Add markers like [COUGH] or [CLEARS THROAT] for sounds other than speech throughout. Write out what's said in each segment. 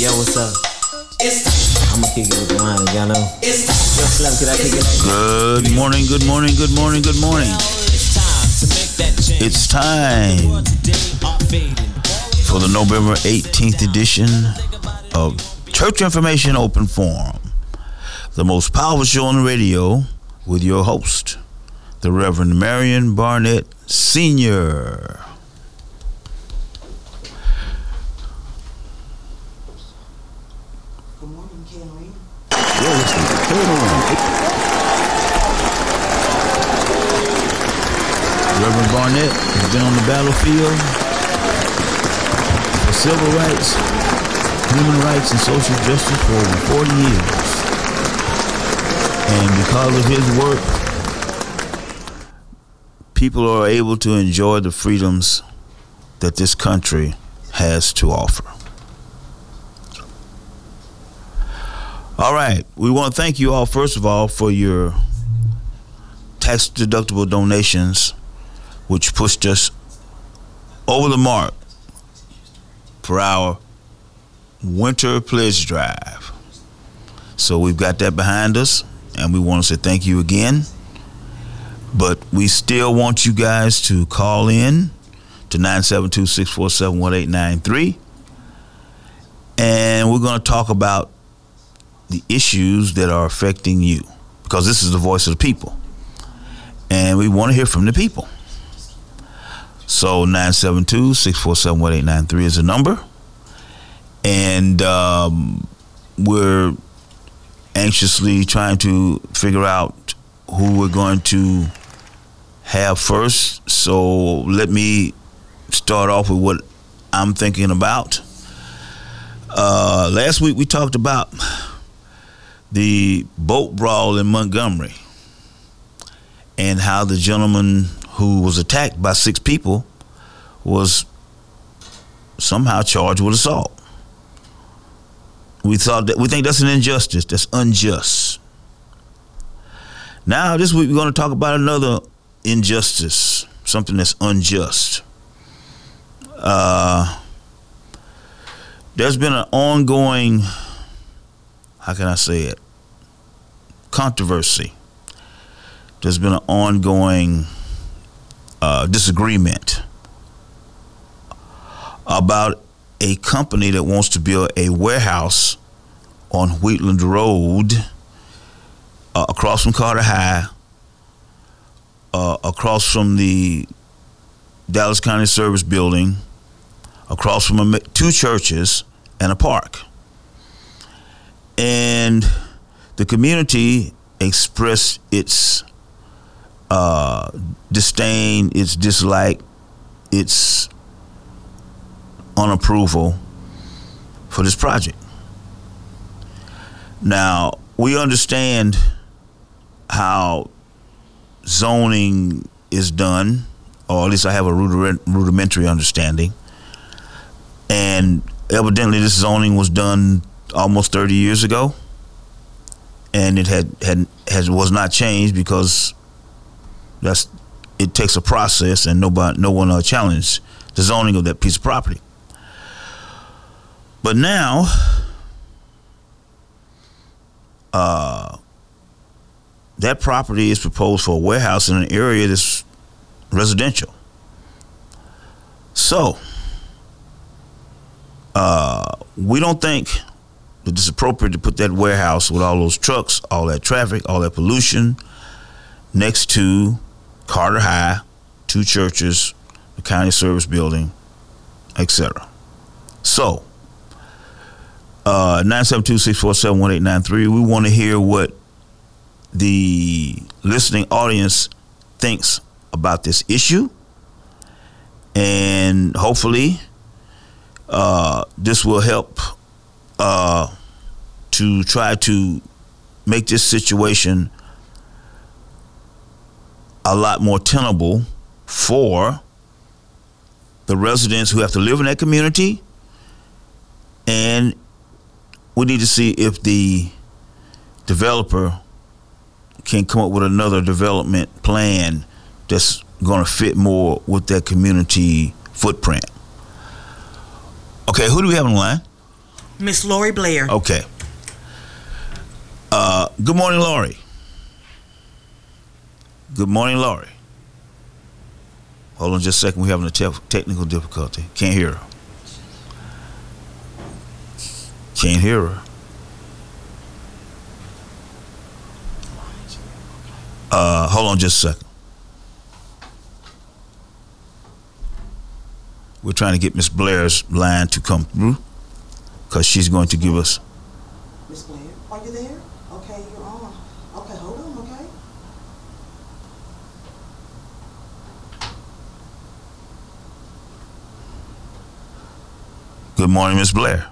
Yo, what's up? I'm gonna kick it with mine, y'all know. Yo, Slim, can I kick it? Good morning, good morning, good morning, good morning. It's time for the November 18th edition of Church Information Open Forum, the most powerful show on the radio with your host, the Reverend Marion Barnett Sr. You're listening to K1. Reverend Barnett has been on the battlefield for civil rights, human rights, and social justice for over 40 years. And because of his work, people are able to enjoy the freedoms that this country has to offer. All right. We want to thank you all, first of all, for your tax deductible donations, which pushed us over the mark for our winter pledge drive. So we've got that behind us, and we want to say thank you again. But we still want you guys to call in to 972 647 1893. And we're going to talk about the issues that are affecting you because this is the voice of the people. And we want to hear from the people. So 972 647 1893 is the number. And um, we're anxiously trying to figure out who we're going to have first. So let me start off with what I'm thinking about. Uh, last week we talked about the boat brawl in Montgomery and how the gentleman who was attacked by six people was somehow charged with assault. We thought that we think that's an injustice. That's unjust. Now this week we're going to talk about another injustice, something that's unjust. Uh, there's been an ongoing how can I say it? Controversy. There's been an ongoing uh, disagreement about a company that wants to build a warehouse on Wheatland Road uh, across from Carter High, uh, across from the Dallas County Service Building, across from a, two churches and a park. And the community expressed its uh, disdain, its dislike, its unapproval for this project. Now, we understand how zoning is done, or at least I have a rudimentary understanding. And evidently, this zoning was done almost 30 years ago, and it had had has was not changed because that's it takes a process, and nobody no one uh, challenged the zoning of that piece of property. But now, uh, that property is proposed for a warehouse in an area that's residential. So, uh, we don't think that it's appropriate to put that warehouse with all those trucks, all that traffic, all that pollution next to Carter High, two churches, the county service building, etc. So, uh, 972-647-1893, we want to hear what the listening audience thinks about this issue. And hopefully, uh, this will help uh, to try to make this situation a lot more tenable for the residents who have to live in that community and we need to see if the developer can come up with another development plan that's going to fit more with that community footprint. Okay, who do we have on the line? Miss Lori Blair. Okay. Uh, good morning, Laurie. Good morning, Laurie. Hold on just a second. We're having a te- technical difficulty. Can't hear her. Can't hear her. Uh, hold on just a second. We're trying to get Miss Blair's line to come through because she's going to give us. Miss Blair, are you there? Okay, you're on. Okay, hold on, okay? Good morning, Miss Blair.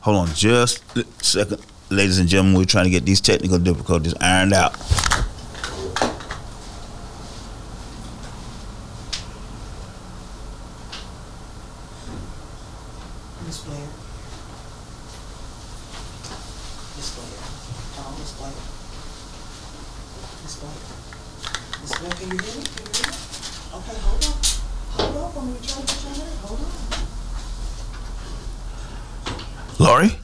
Hold on just a second. Ladies and gentlemen, we're trying to get these technical difficulties ironed out. Miss Blair. Miss Blair. Oh, Miss Blair. Miss Blair. Miss Blair, can you hear me? Can you hear me? Okay, hold on. Hold on, I'm gonna try to get you on Hold on. Laurie?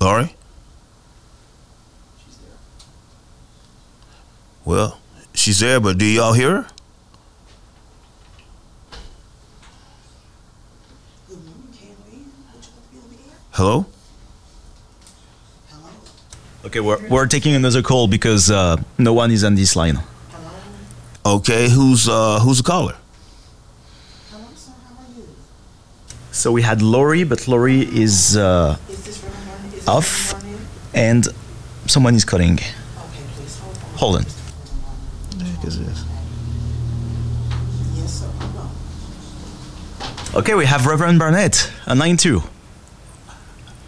Laurie? Well, she's there, but do y'all hear her? Good morning, can we? Would you like to be on the air? Hello? Hello? Okay, we're, we're taking another call because uh, no one is on this line. Hello? Okay, who's uh who's the caller? Hello, sir, how are you? So we had Lori, but Lori is uh, Is this Reverend Barnett? Is Off. And someone is calling. Okay, please, hold on. Hold on. Is this? Yes, sir. Okay, we have Reverend Barnett on line two.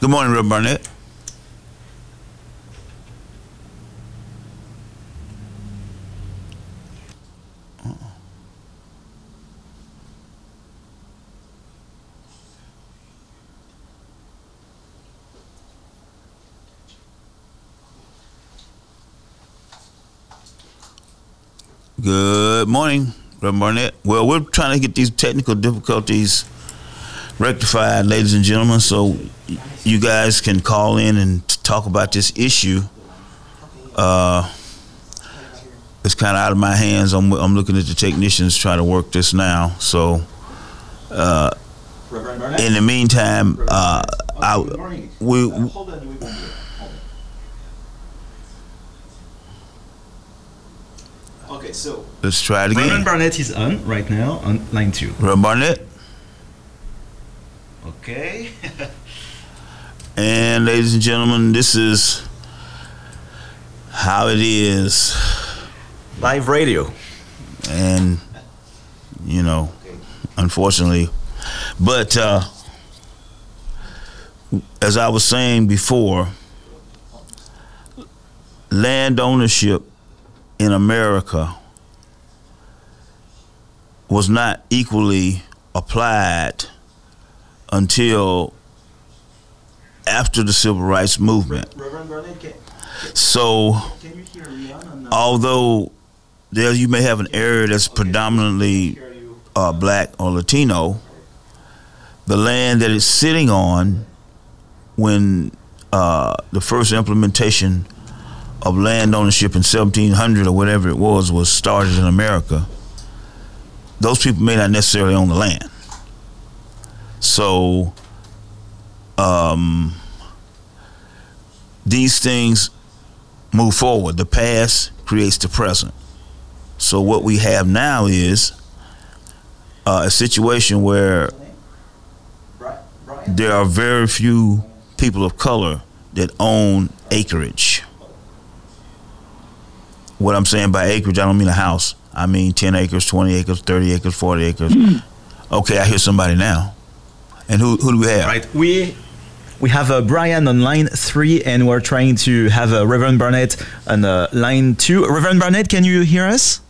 Good morning, Reverend Barnett. Good morning, Reverend Barnett. Well, we're trying to get these technical difficulties rectified, ladies and gentlemen, so you guys can call in and talk about this issue. Uh, it's kind of out of my hands. I'm, I'm looking at the technicians trying to work this now. So, uh, in the meantime, uh, I, Okay, good morning. we, Uh, hold on, we won't do it. Hold on. Okay, so let's try it Reverend again. Barnett is on right now on line two. Reverend Barnett. Okay. [LAUGHS] And ladies and gentlemen, this is how it is. Live radio. and you know, unfortunately, but uh, as I was saying before, land ownership in America was not equally applied until after the civil rights movement. So, you hear Leon or although there you may have an area that's predominantly uh, black or Latino, the land that it's sitting on when uh, the first implementation of land ownership in 1700 or whatever it was was started in America, those people may not necessarily own the land. So, um, these things move forward. The past creates the present. So, what we have now is uh, a situation where there are very few people of color that own acreage. What I'm saying by acreage, I don't mean a house. I mean 10 acres, 20 acres, 30 acres, 40 acres. Okay, I hear somebody now. And who, who do we have? Right. We we have uh, Brian on line three, and we're trying to have uh, Reverend Barnett on uh, line two. Reverend Barnett, can you hear us?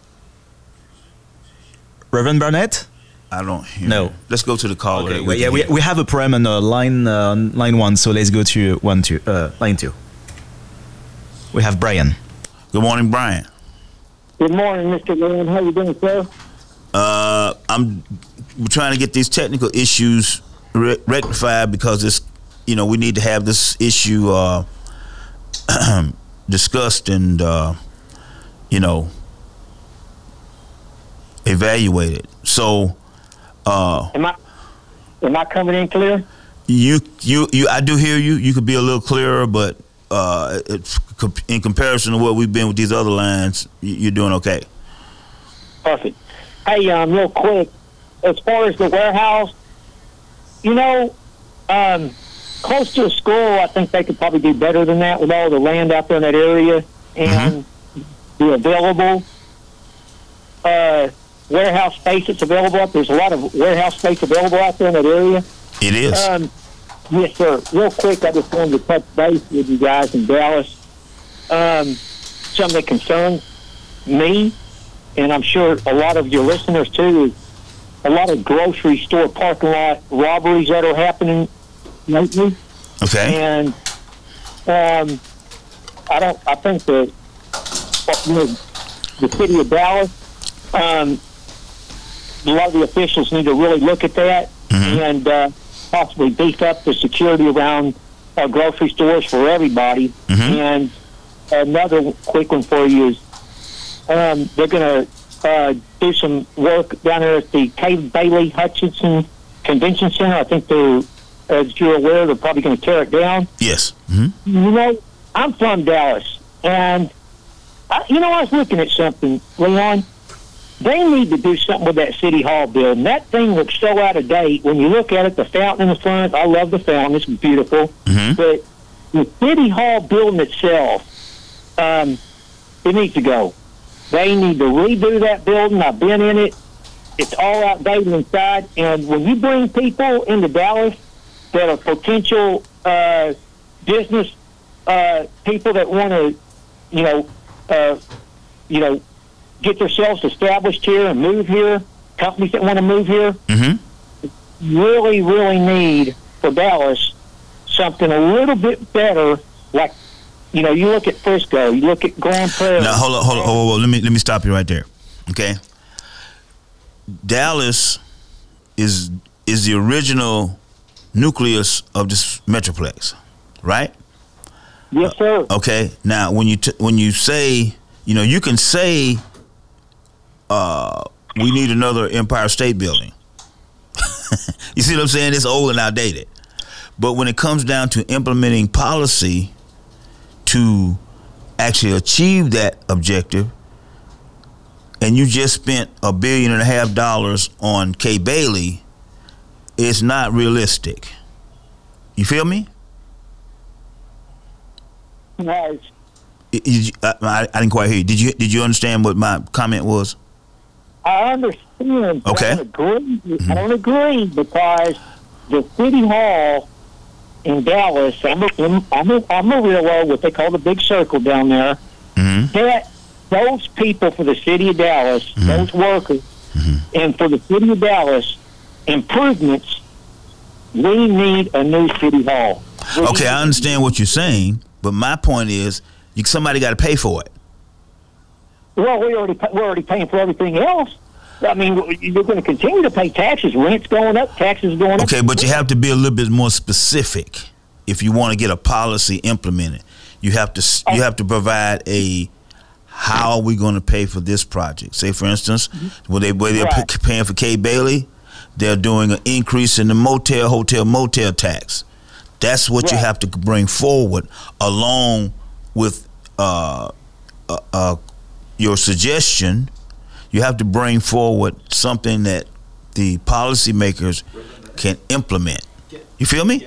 Reverend Barnett? I don't hear. No. Let's go to the caller. Okay. we yeah, we, we have a problem on uh, line uh, line one, so let's go to one two uh, line two. We have Brian. Good morning, Brian. Good morning, Mr. Leon. How you doing, sir? Uh, I'm we're trying to get these technical issues re- rectified because it's you know we need to have this issue uh, [CLEARS THROAT] discussed and uh, you know evaluated. So uh, Am I am I coming in clear? you you you I do hear you. You could be a little clearer, but uh, it's, in comparison to what we've been with these other lines, you- you're doing okay. Perfect. Hey, um, real quick, as far as the warehouse, you know, um, close to a school, I think they could probably do better than that with all the land out there in that area and the available uh, warehouse space that's available. Up There's a lot of warehouse space available out there in that area. It is. Um, yes, sir. Real quick, I just wanted to touch base with you guys in Dallas. Um, something that concerns me, and I'm sure a lot of your listeners too, is a lot of grocery store parking lot robberies that are happening lately. okay. And um, I don't. I think that you know, the city of Dallas, um, a lot of the officials need to really look at that and uh, possibly beef up the security around our grocery stores for everybody. And another quick one for you is um, they're going to uh, do some work down there at the Kay Bailey Hutchison Convention Center. I think they're, as you're aware, they're probably going to tear it down Yes. hmm you know, I'm from Dallas, and I, you know, I was looking at something, Leon. They need to do something with that city hall building. That thing looks so out of date. When you look at it, the fountain in the front, I love the fountain; it's beautiful. Mhm. But the city hall building itself, um, it needs to go. They need to redo that building. I've been in it. It's all outdated inside, and when you bring people into Dallas that are potential uh, business uh, people that want to, you know, uh, you know, get themselves established here and move here. Companies that want to move here hmm really, really need for Dallas something a little bit better. Like, you know, you look at Frisco, you look at Grand Prairie. Now hold on, hold on, hold on, hold. Let me let me stop you right there. Okay. Dallas is is the original nucleus of this metroplex, right? Yes, sir. Okay. Now, when you t- when you say, you know, you can say, uh, we need another Empire State Building. [LAUGHS] you see what I'm saying? It's old and outdated. But when it comes down to implementing policy to actually achieve that objective, and you just spent a billion and a half dollars on Kay Bailey, it's not realistic. You feel me? Nice. I- I, I, I didn't quite hear you. Did you did you understand what my comment was? I understand. Okay. I don't agree. I don't agree because the city hall in Dallas, I'm a, I'm a, I'm a real what they call the big circle down there. Mm-hmm. That those people for the city of Dallas, Mm-hmm. those workers, and for the city of Dallas, improvements. We need a new city hall. We Okay, I understand what you're saying, but my point is, you, somebody got to pay for it. Well, we already we're already paying for everything else. I mean, you're going to continue to pay taxes. Rent's going up. Taxes going up. Okay, but you have to be a little bit more specific if you want to get a policy implemented. You have to you have to provide a how are we going to pay for this project? Say, for instance, where they where they're Right. paying for Kay Bailey, they're doing an increase in the motel, hotel, motel tax. That's what you have to bring forward, along with uh, uh, uh, your suggestion. You have to bring forward something that the policymakers can implement. You feel me?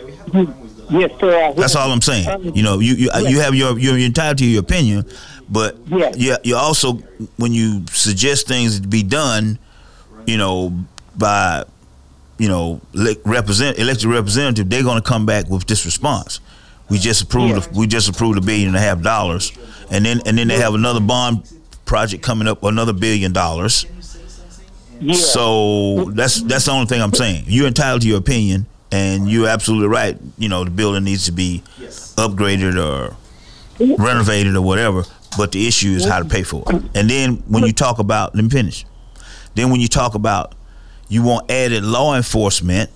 Yes, sir. That's all I'm saying. Um, you know, you you, you have your you're entitled to your opinion, but Yeah. you you also when you suggest things to be done, you know, by you know represent elected representative, they're going to come back with this response. We just approved. We just approved a billion and a half dollars, and then and then they have another bond project coming up, another billion dollars. Yeah. So that's that's the only thing I'm saying. You're entitled to your opinion, and you're absolutely right. You know, the building needs to be upgraded or renovated or whatever. but the issue is how to pay for it. And then when you talk about, let me finish. Then when you talk about you want added law enforcement,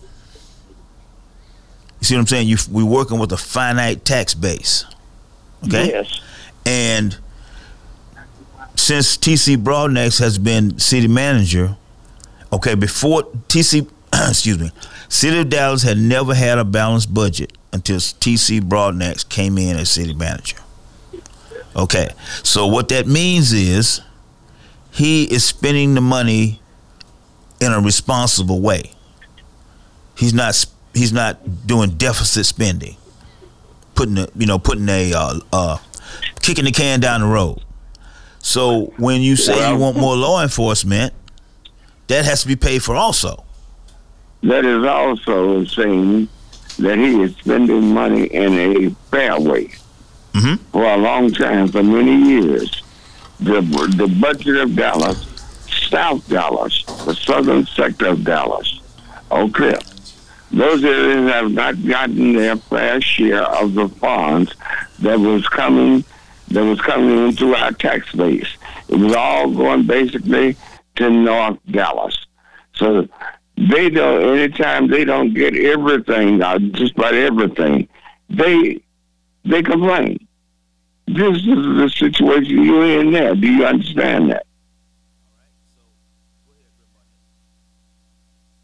you see what I'm saying? You we're working with a finite tax base, okay? Yes. And since TC Broadnax has been city manager, okay, before TC, [CLEARS THROAT] excuse me, City of Dallas had never had a balanced budget until TC Broadnax came in as city manager. Okay, so what that means is he is spending the money in a responsible way. He's not he's not doing deficit spending, putting a, you know putting a uh, uh, kicking the can down the road. So when you say you want more law enforcement, that has to be paid for also. That is also saying that he is spending money in a fair way Mhm. for a long time, for many years. The the budget of Dallas, South Dallas, the southern sector of Dallas, okay, those areas have not gotten their fair share of the funds that was coming that was coming into our tax base. It was all going basically to North Dallas. So they don't anytime they don't get everything uh, just about everything they they complain this is the situation you're in there do you understand that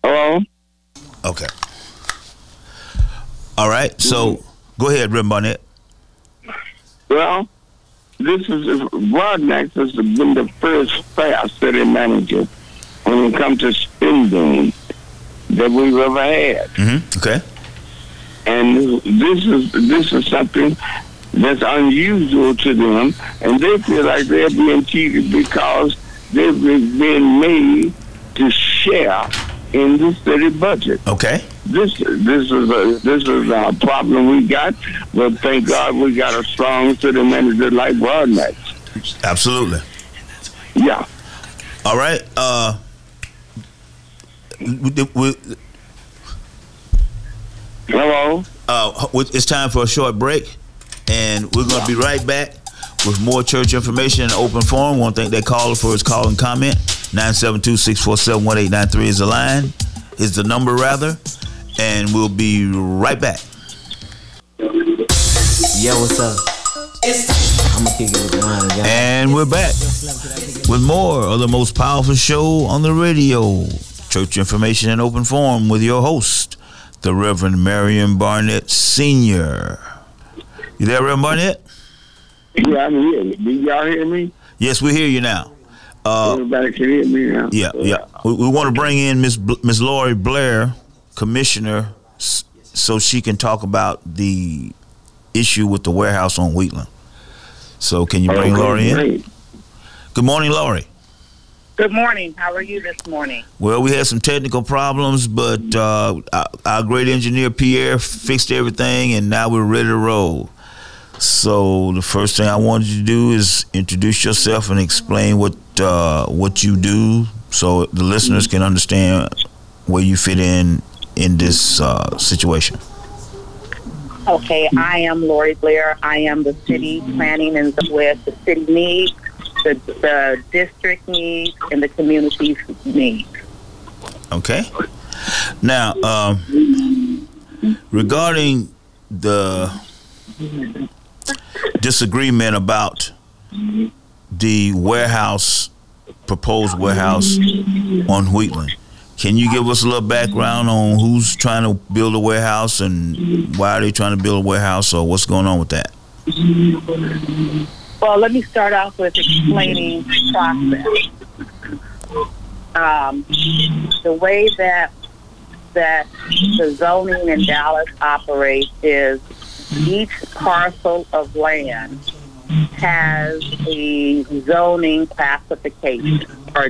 hello Okay. All right. So go ahead, Rim Barnett. well this is Broadnax has been the first fair city manager when it comes to spending that we've ever had Mm-hmm. Okay. and this is this is something that's unusual to them, and they feel like they're being cheated because they've been made to share in the city budget. Okay. This this is a this is a problem we got, but thank God we got a strong city manager like Broadnax. Absolutely. Yeah. All right. Uh, we, we, Hello. uh, it's time for a short break, and we're going to be right back with more church information and open forum. To thank that caller for his call and comment. 972-647-1893 is the line, is the number rather, and we'll be right back. Yo, what's up? I'ma kick it with Ryan again. And we're back with more of the most powerful show on the radio, Church Information and Open Forum, with your host, the Reverend Marion Barnett Sr. You there, Reverend Barnett? Yeah, I'm here. Do y'all hear me? Yes, we hear you now. Uh, Everybody can hear me now. yeah, yeah. We, we want to bring in Miss Miss Lori Blair, Commissioner, so she can talk about the issue with the warehouse on Wheatland. So, can you bring Okay, Lori in? great. Good morning, Lori. Good morning. How are you this morning? Well, we had some technical problems, but uh, our, our great engineer Pierre fixed everything, and now we're ready to roll. So the first thing I wanted you to do is introduce yourself and explain what uh, what you do, so the listeners can understand where you fit in in this uh, situation. Okay, I am Lori Blair. I am the city planning and with the city needs, the, the district needs, and the community's needs. Okay. Now, um, regarding the disagreement about the warehouse, proposed warehouse on Wheatland, can you give us a little background on who's trying to build a warehouse and why are they trying to build a warehouse or what's going on with that? Well, let me start off with explaining the process. Um, the way that that the zoning in Dallas operates is each parcel of land has a zoning classification, or,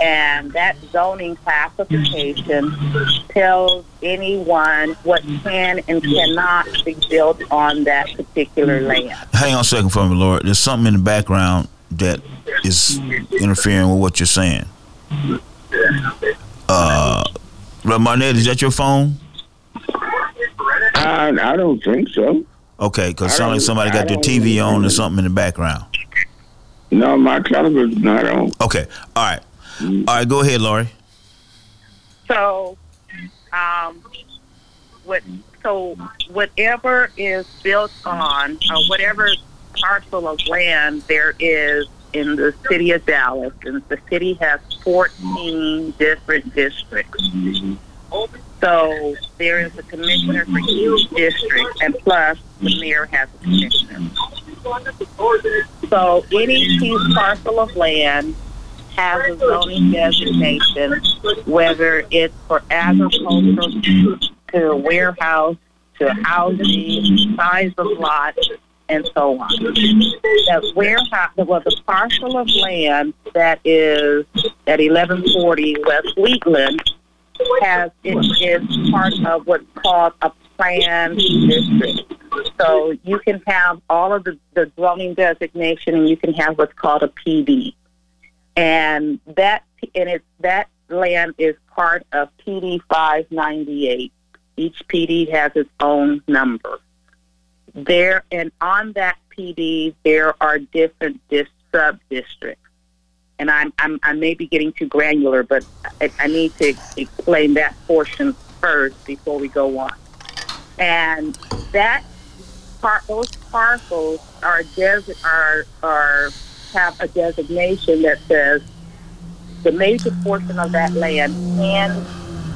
and that zoning classification tells anyone what can and cannot be built on that particular land. Hang on a second for me, Lord. There's something in the background that is interfering with what you're saying. Uh, Reverend Marnett, is that your phone? I, I don't think so. Okay, because I sound like somebody got their TV on or something in the background. No, my telephone's not on. Okay. All right. All right. Go ahead, Laurie. So, um, what? So whatever is built on, or whatever parcel of land there is in the city of Dallas, and the city has 14 different districts. So there is a commissioner for each district, and plus the mayor has a commissioner. So any piece parcel of land has a zoning designation, whether it's for agriculture, to warehouse, to housing, size of lot, and so on. That warehouse, well, the parcel of land that is at 1140 West Wheatland has it is part of what's called a planned district. So you can have all of the, the zoning designation, and you can have what's called a PD, and that and it's that land is part of PD 598. Each PD has its own number. There and on that PD, there are different dis- sub districts and I'm, I'm I may be getting too granular, but I, I need to explain that portion first before we go on. And that part, those parcels are des- are are have a designation that says the major portion of that land can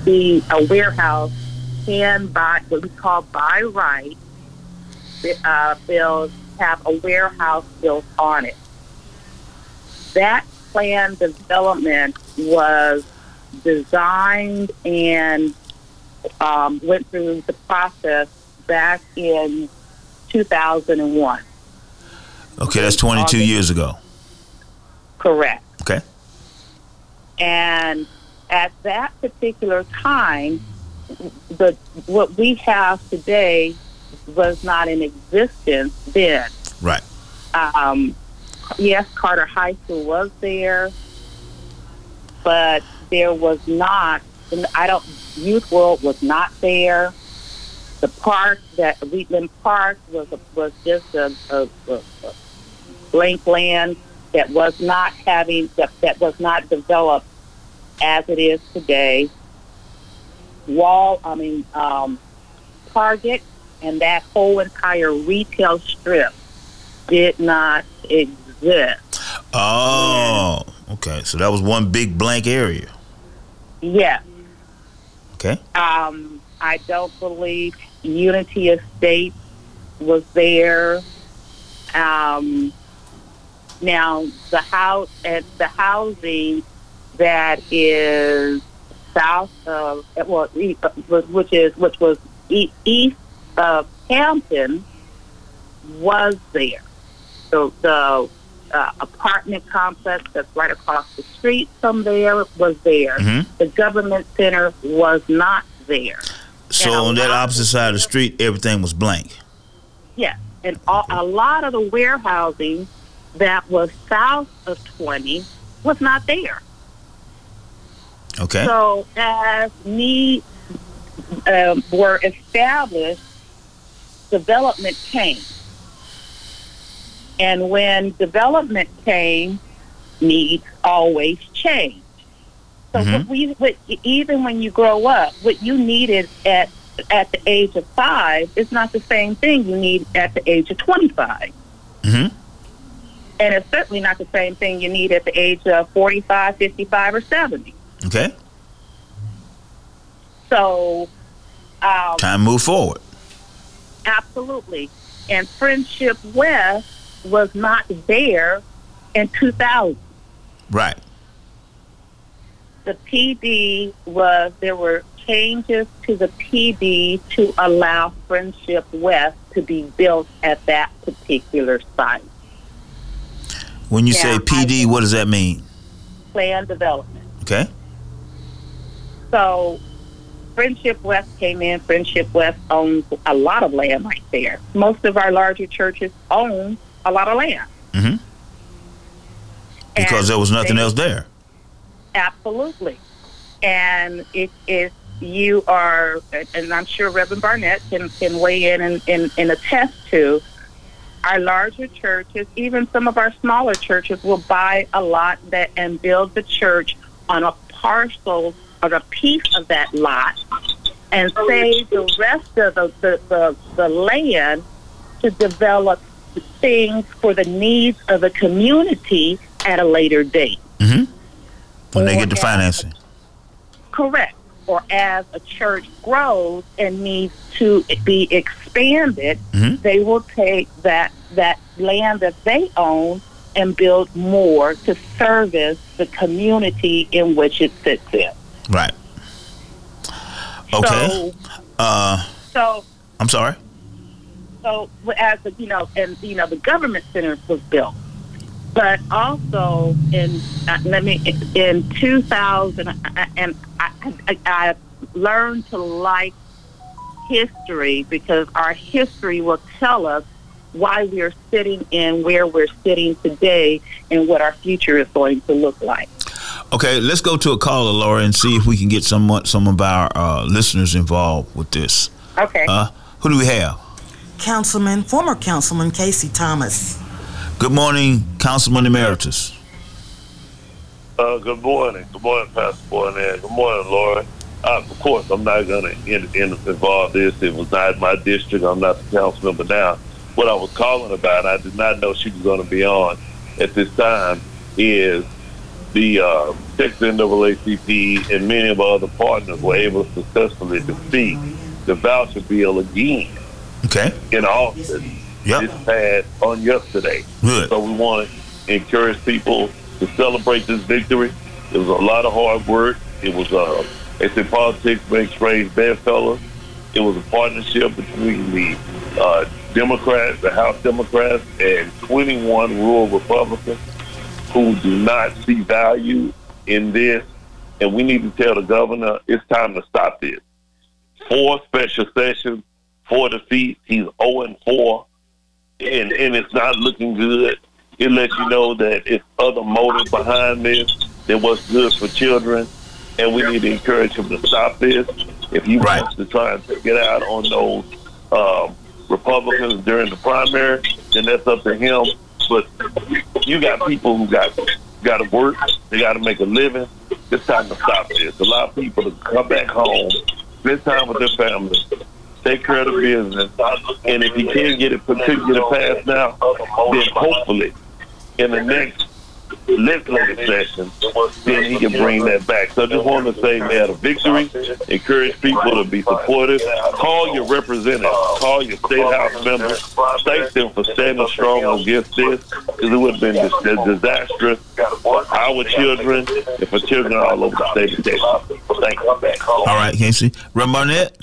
be a warehouse, can by what we call by right uh, build have a warehouse built on it. That plan development was designed and um, went through the process back in 2001. Okay, that's 22 years ago. Correct. Okay. And at that particular time, the what we have today was not in existence then. Right. Um, yes, Carter High School was there, but there was not. I don't. Youth World was not there. The park that Wheatland Park was a, was just a, a, a, a blank land that was not having that, that was not developed as it is today. Wall, I mean, um, Target and that whole entire retail strip did not exist. Oh, okay. So that was one big blank area. Yeah. Okay. Um, I don't believe Unity Estate was there. Um, now the house at the housing that is south of well, e- which is which was east of Hampton, was there. So the uh, apartment complex that's right across the street from there was there. Mhm. The government center was not there. So on that opposite side of the street, everything was blank. Yes, and all, a lot of the warehousing that was south of 20 was not there. Okay. So as needs um, were established, development came. And when development came, needs always change. So Mhm. what we, what, even when you grow up, what you needed at at the age of five is not the same thing you need at the age of 25. hmm And it's certainly not the same thing you need at the age of 45, 55, or 70. Okay. So, um, Time to move forward. absolutely. And Friendship West was not there in 2000. Right. The PD was, there were changes to the PD to allow Friendship West to be built at that particular site. When you Yeah, say PD, what does that mean? Plan development. Okay. So Friendship West came in. Friendship West owns a lot of land right there. Most of our larger churches own a lot of land. hmm Because And there was nothing they- else there. Absolutely. And if, if you are, and I'm sure Reverend Barnett can, can weigh in and, and, and attest to, our larger churches, even some of our smaller churches, will buy a lot that and build the church on a parcel or a piece of that lot, and save the rest of the the, the, the land to develop things for the needs of the community at a later date. Mm-hmm. when they get the financing. Correct. Or as a church grows and needs to be expanded, Mhm. they will take that that land that they own and build more to service the community in which it sits in. Right. Okay. So, uh, so I'm sorry. so as the, you know, and you know, the government center was built, but also in uh, let me in 2000, I- and I, I, I learned to like history because our history will tell us why we're sitting in where we're sitting today and what our future is going to look like. Okay, let's go to a caller, Laura, and see if we can get some some of our uh, listeners involved with this. Okay. Uh, who do we have? Councilman, former Councilman Casey Thomas. Good morning, Councilman Emeritus. Uh, good morning. Good morning, Pastor Boynan. Good morning, Laura. Uh, of course, I'm not going to in, in, involve this. It was not my district. I'm not the council member now. What I was calling about, I did not know she was going to be on at this time, is the uh, Texas NAACP and many of our other partners were able to successfully defeat the voucher bill again Okay. in Austin Yep. this past on yesterday. Good. So we want to encourage people to celebrate this victory. It was a lot of hard work. It was uh, they said politics makes raise bedfellows. It was a partnership between the uh, Democrats, the House Democrats, and 21 rural Republicans who do not see value in this. And we need to tell the governor it's time to stop this. Four special sessions, four defeats. He's 0 and 4 and and it's not looking good. It lets you know that it's other motives behind this than what's good for children, and we need to encourage him to stop this. If he Right. wants to try and get out on those um, Republicans during the primary, then that's up to him. But you got people who got got to work, they got to make a living. It's time to stop this. Allow people to come back home, spend time with their families, take care of the business. And if he can't get it, it passed now, then hopefully in the next legislative session, then he can bring that back. So I just want to say we had a victory. Encourage people to be supportive. Call your representatives. Call your state house members. Thank them for standing strong against this because it would have been dis- dis- disastrous for our children and for children all over the state of Texas. Thank you. All right, Casey. Reverend Barnett,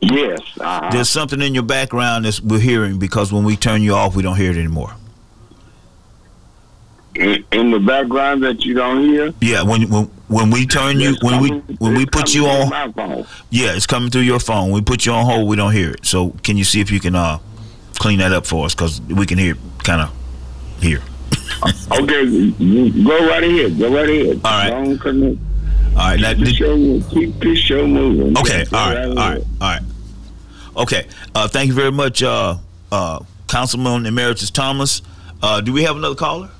Yes. Uh, there's something in your background that we're hearing because when we turn you off, we don't hear it anymore. in, in the background that you don't hear. Yeah, when when when we turn you when we when we put you on my phone. Yeah, it's coming through your phone. We put you on hold, we don't hear it. So can you see if you can uh clean that up for us because we can hear kind of here. [LAUGHS] Okay, go right ahead. Go right ahead. All right. Don't connect. All right, now, Keep the show, keep the show moving. okay, all right, all right, all right. Okay, uh, thank you very much, uh, uh, Councilman Emeritus Thomas. Uh, do we have another caller?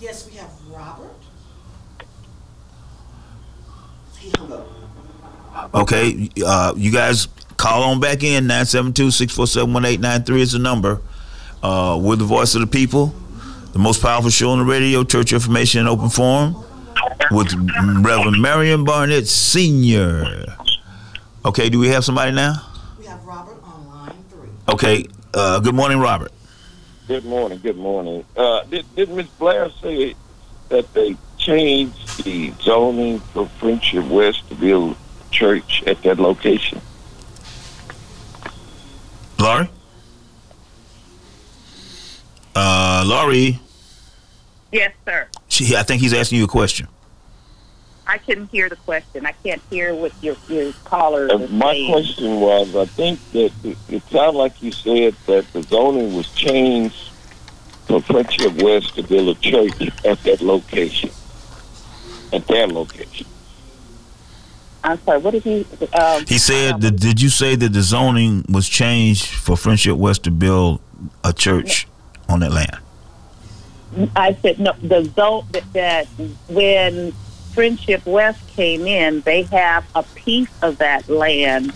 Yes, we have Robert. He hung up. Okay, uh, you guys call on back in 972-647-1893 is the number. Uh, we're the voice of the people, the most powerful show on the radio, church information and open forum with Reverend Marion Barnett Sr. Okay, do we have somebody now? We have Robert on line three. Okay, uh, good morning, Robert. Good morning. Good morning. Uh, did did Ms. Blair say that they changed the zoning for Friendship West to build a church at that location? Laurie? Uh, Laurie, Yes, sir. she, I think he's asking you a question. I couldn't hear the question. I can't hear what your your caller Uh, is my saying. question was, I think that it, it sounded like you said that the zoning was changed for Friendship West to build a church at that location, at their location. I'm sorry. What did he? Um, He said, that, did you say that the zoning was changed for Friendship West to build a church on that land. I said no. The zone that, that when Friendship West came in, they have a piece of that land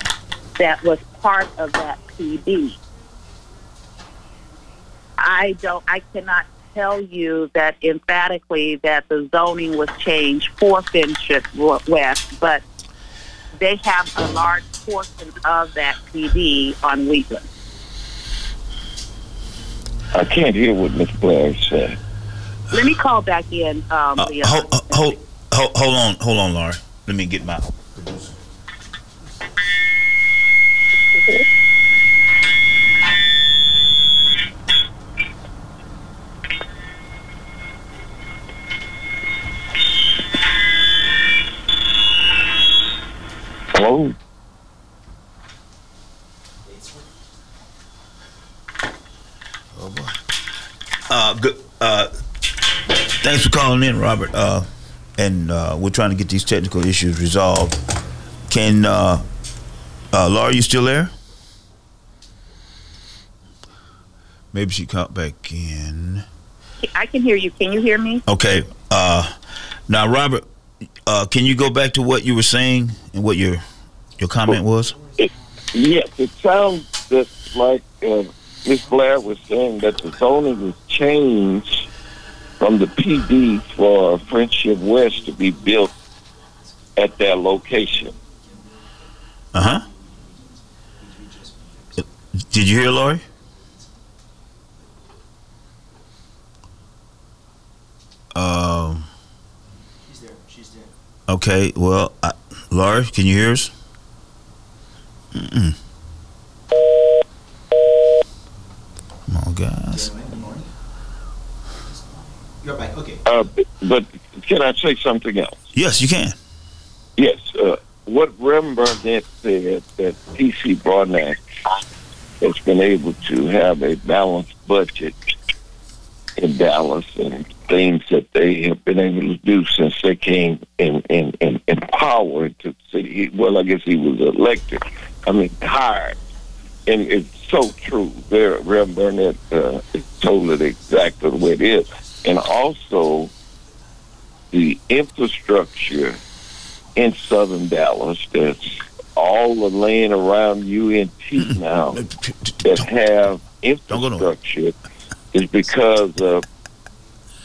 that was part of that PD. I don't. I cannot tell you that emphatically that the zoning was changed for Friendship West, but they have a large portion of that PD on Wheatland. I can't hear what Miss Blair said. Let me call back in, um, Uh, Leon. hold, hold, hold, hold on, hold on, Laura. Let me get my. Hello? Oh boy. Uh, good. Uh, thanks for calling in, Robert. Uh, and uh, we're trying to get these technical issues resolved. Can uh, uh, Laura, you still there? Maybe she caught back in. I can hear you. Can you hear me? Okay. Uh, now, Robert, uh, can you go back to what you were saying and what your your comment was? Yes, it sounds just like uh, Miss Blair was saying that the zoning was changed from the PD for Friendship West to be built at their location. Uh huh. Did you hear, Laurie? Um. She's there. She's there. Okay. Well, I, Laurie, can you hear us? Mm-mm. Come on, guys. Yeah. You're back. Okay. Uh, but can I say something else? Yes, you can. Yes. Uh, what Reverend Burnett said that T.C. Broadnax has been able to have a balanced budget in Dallas and things that they have been able to do since they came in in, in, in power to the city. Well, I guess he was elected. I mean, hired. And it's so true. There, Reverend Burnett uh, told it exactly the way it is. And also, the infrastructure in southern Dallas that's all the land around UNT now that have Don't go nowhere. infrastructure is because of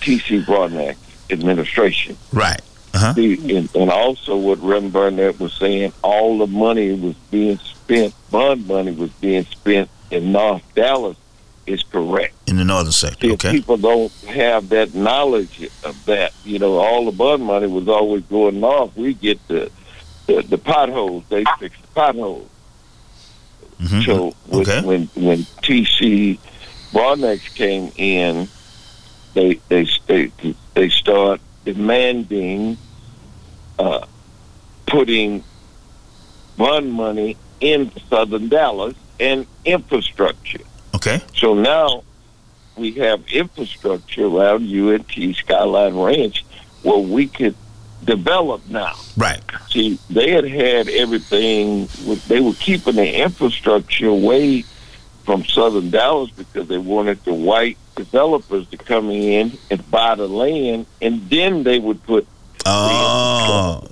T.C. Broadnax administration. Right. Uh-huh. See, and, and also what Rem Burnett was saying, all the money was being spent, bond money was being spent in North Dallas is correct. In the northern sector. See, Okay. people don't have that knowledge of that, you know, all the bond money was always going north. We get the the, the potholes. They fix the potholes. Mhm. So when, Okay. when when TC Broadnax came in, they they they they start demanding uh, putting bond money in Southern Dallas and infrastructure. Okay. So now we have infrastructure around UNT Skyline Ranch where we could develop now. Right. See, they had had everything. They were keeping the infrastructure away from Southern Dallas because they wanted the white developers to come in and buy the land, and then they would put. Oh.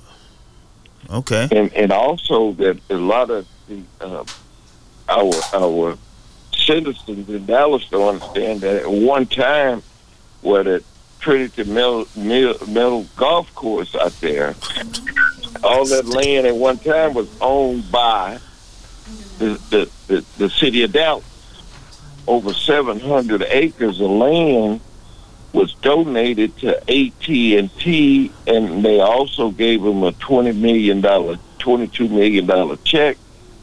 Okay. And and also that a lot of the uh, our our citizens in Dallas don't understand that at one time, where the Trinity Middle, Middle, Middle Golf Course out there, all that land at one time was owned by the the, the, the city of Dallas. Over 700 acres of land was donated to AT&T, and they also gave them a 20 million dollar, 22 million dollar check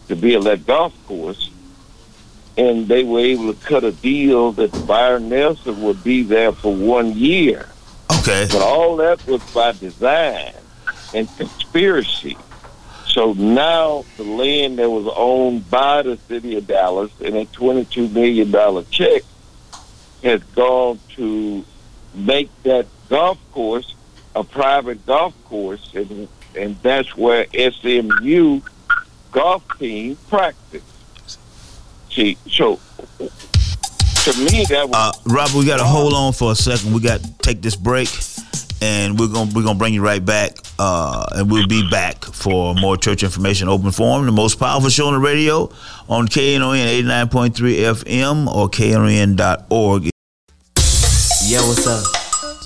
to build that golf course. And they were able to cut a deal that Byron Nelson would be there for one year. Okay. But all that was by design and conspiracy. So now the land that was owned by the city of Dallas and a $22 million check has gone to make that golf course a private golf course, and, and that's where SMU golf team practice. See, so to me that was Uh, Robert, we got to hold on for a second. We got to take this break, and we're gonna we're gonna bring you right back, uh, and we'll be back for more church information open forum, the most powerful show on the radio on KNON eighty nine point three FM or KNON.org. Yo, what's up?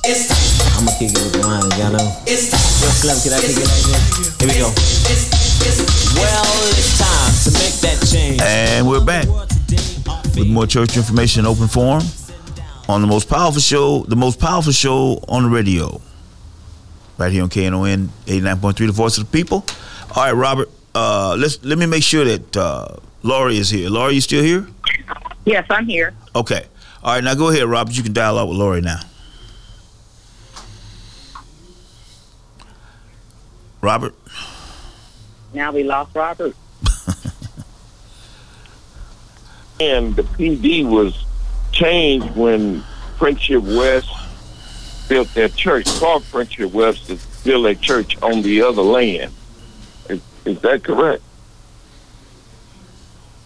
It's time. I'ma kick it with the wine, y'all know. It's time. Yo, Slim, can I kick it like that? Here we go. It's, it's, Well, it's time to make that change. And we're back with more church information open forum on the most powerful show, the most powerful show on the radio. Right here on KNON 89.3, the voice of the people. All right, Robert, uh, let's let me make sure that uh, Laurie is here. Laurie, you still here? Yes, I'm here. Okay. All right, now go ahead, Robert. You can dial up with Laurie now. Robert? Now we lost Robert. And the PD was changed when Friendship West built their church. Called Friendship West to build a church on the other land. Is, is that correct?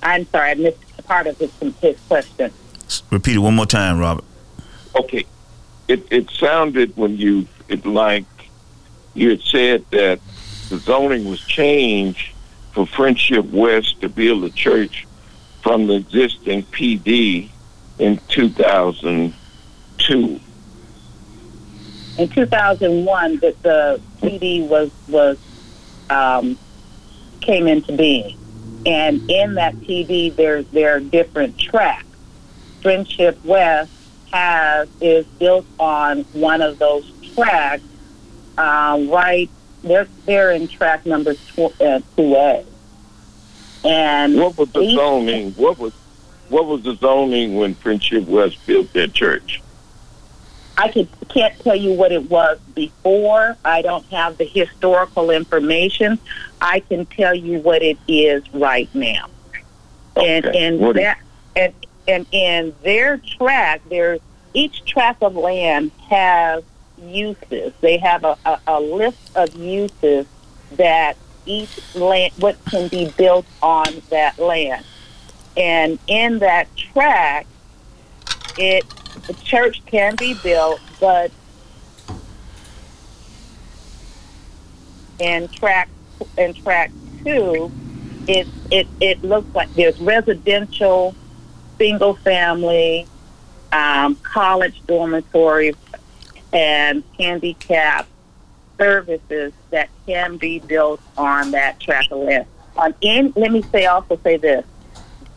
I'm sorry, I missed part of his, his question. Repeat it one more time, Robert. Okay. It it sounded when you it like you had said that the zoning was changed for Friendship West to build a church from the existing PD in 2002. In 2001, that the PD was was um, came into being, and in that PD, there's there are different tracks. Friendship West has is built on one of those tracks, uh, right. They're they're in track number two uh, A. And What was the each- zoning? What was what was the zoning when Friendship West built their church? I could, can't tell you what it was before. I don't have the historical information. I can tell you what it is right now. And Okay. and What is- that and and in their track, there's each tract of land has uses. They have a, a, a list of uses that each land what can be built on that land. And in that track it the church can be built, but in track in track two, it it it looks like there's residential, single family, um, college dormitory, and handicap services that can be built on that tract of land. Um, on in, let me say also say this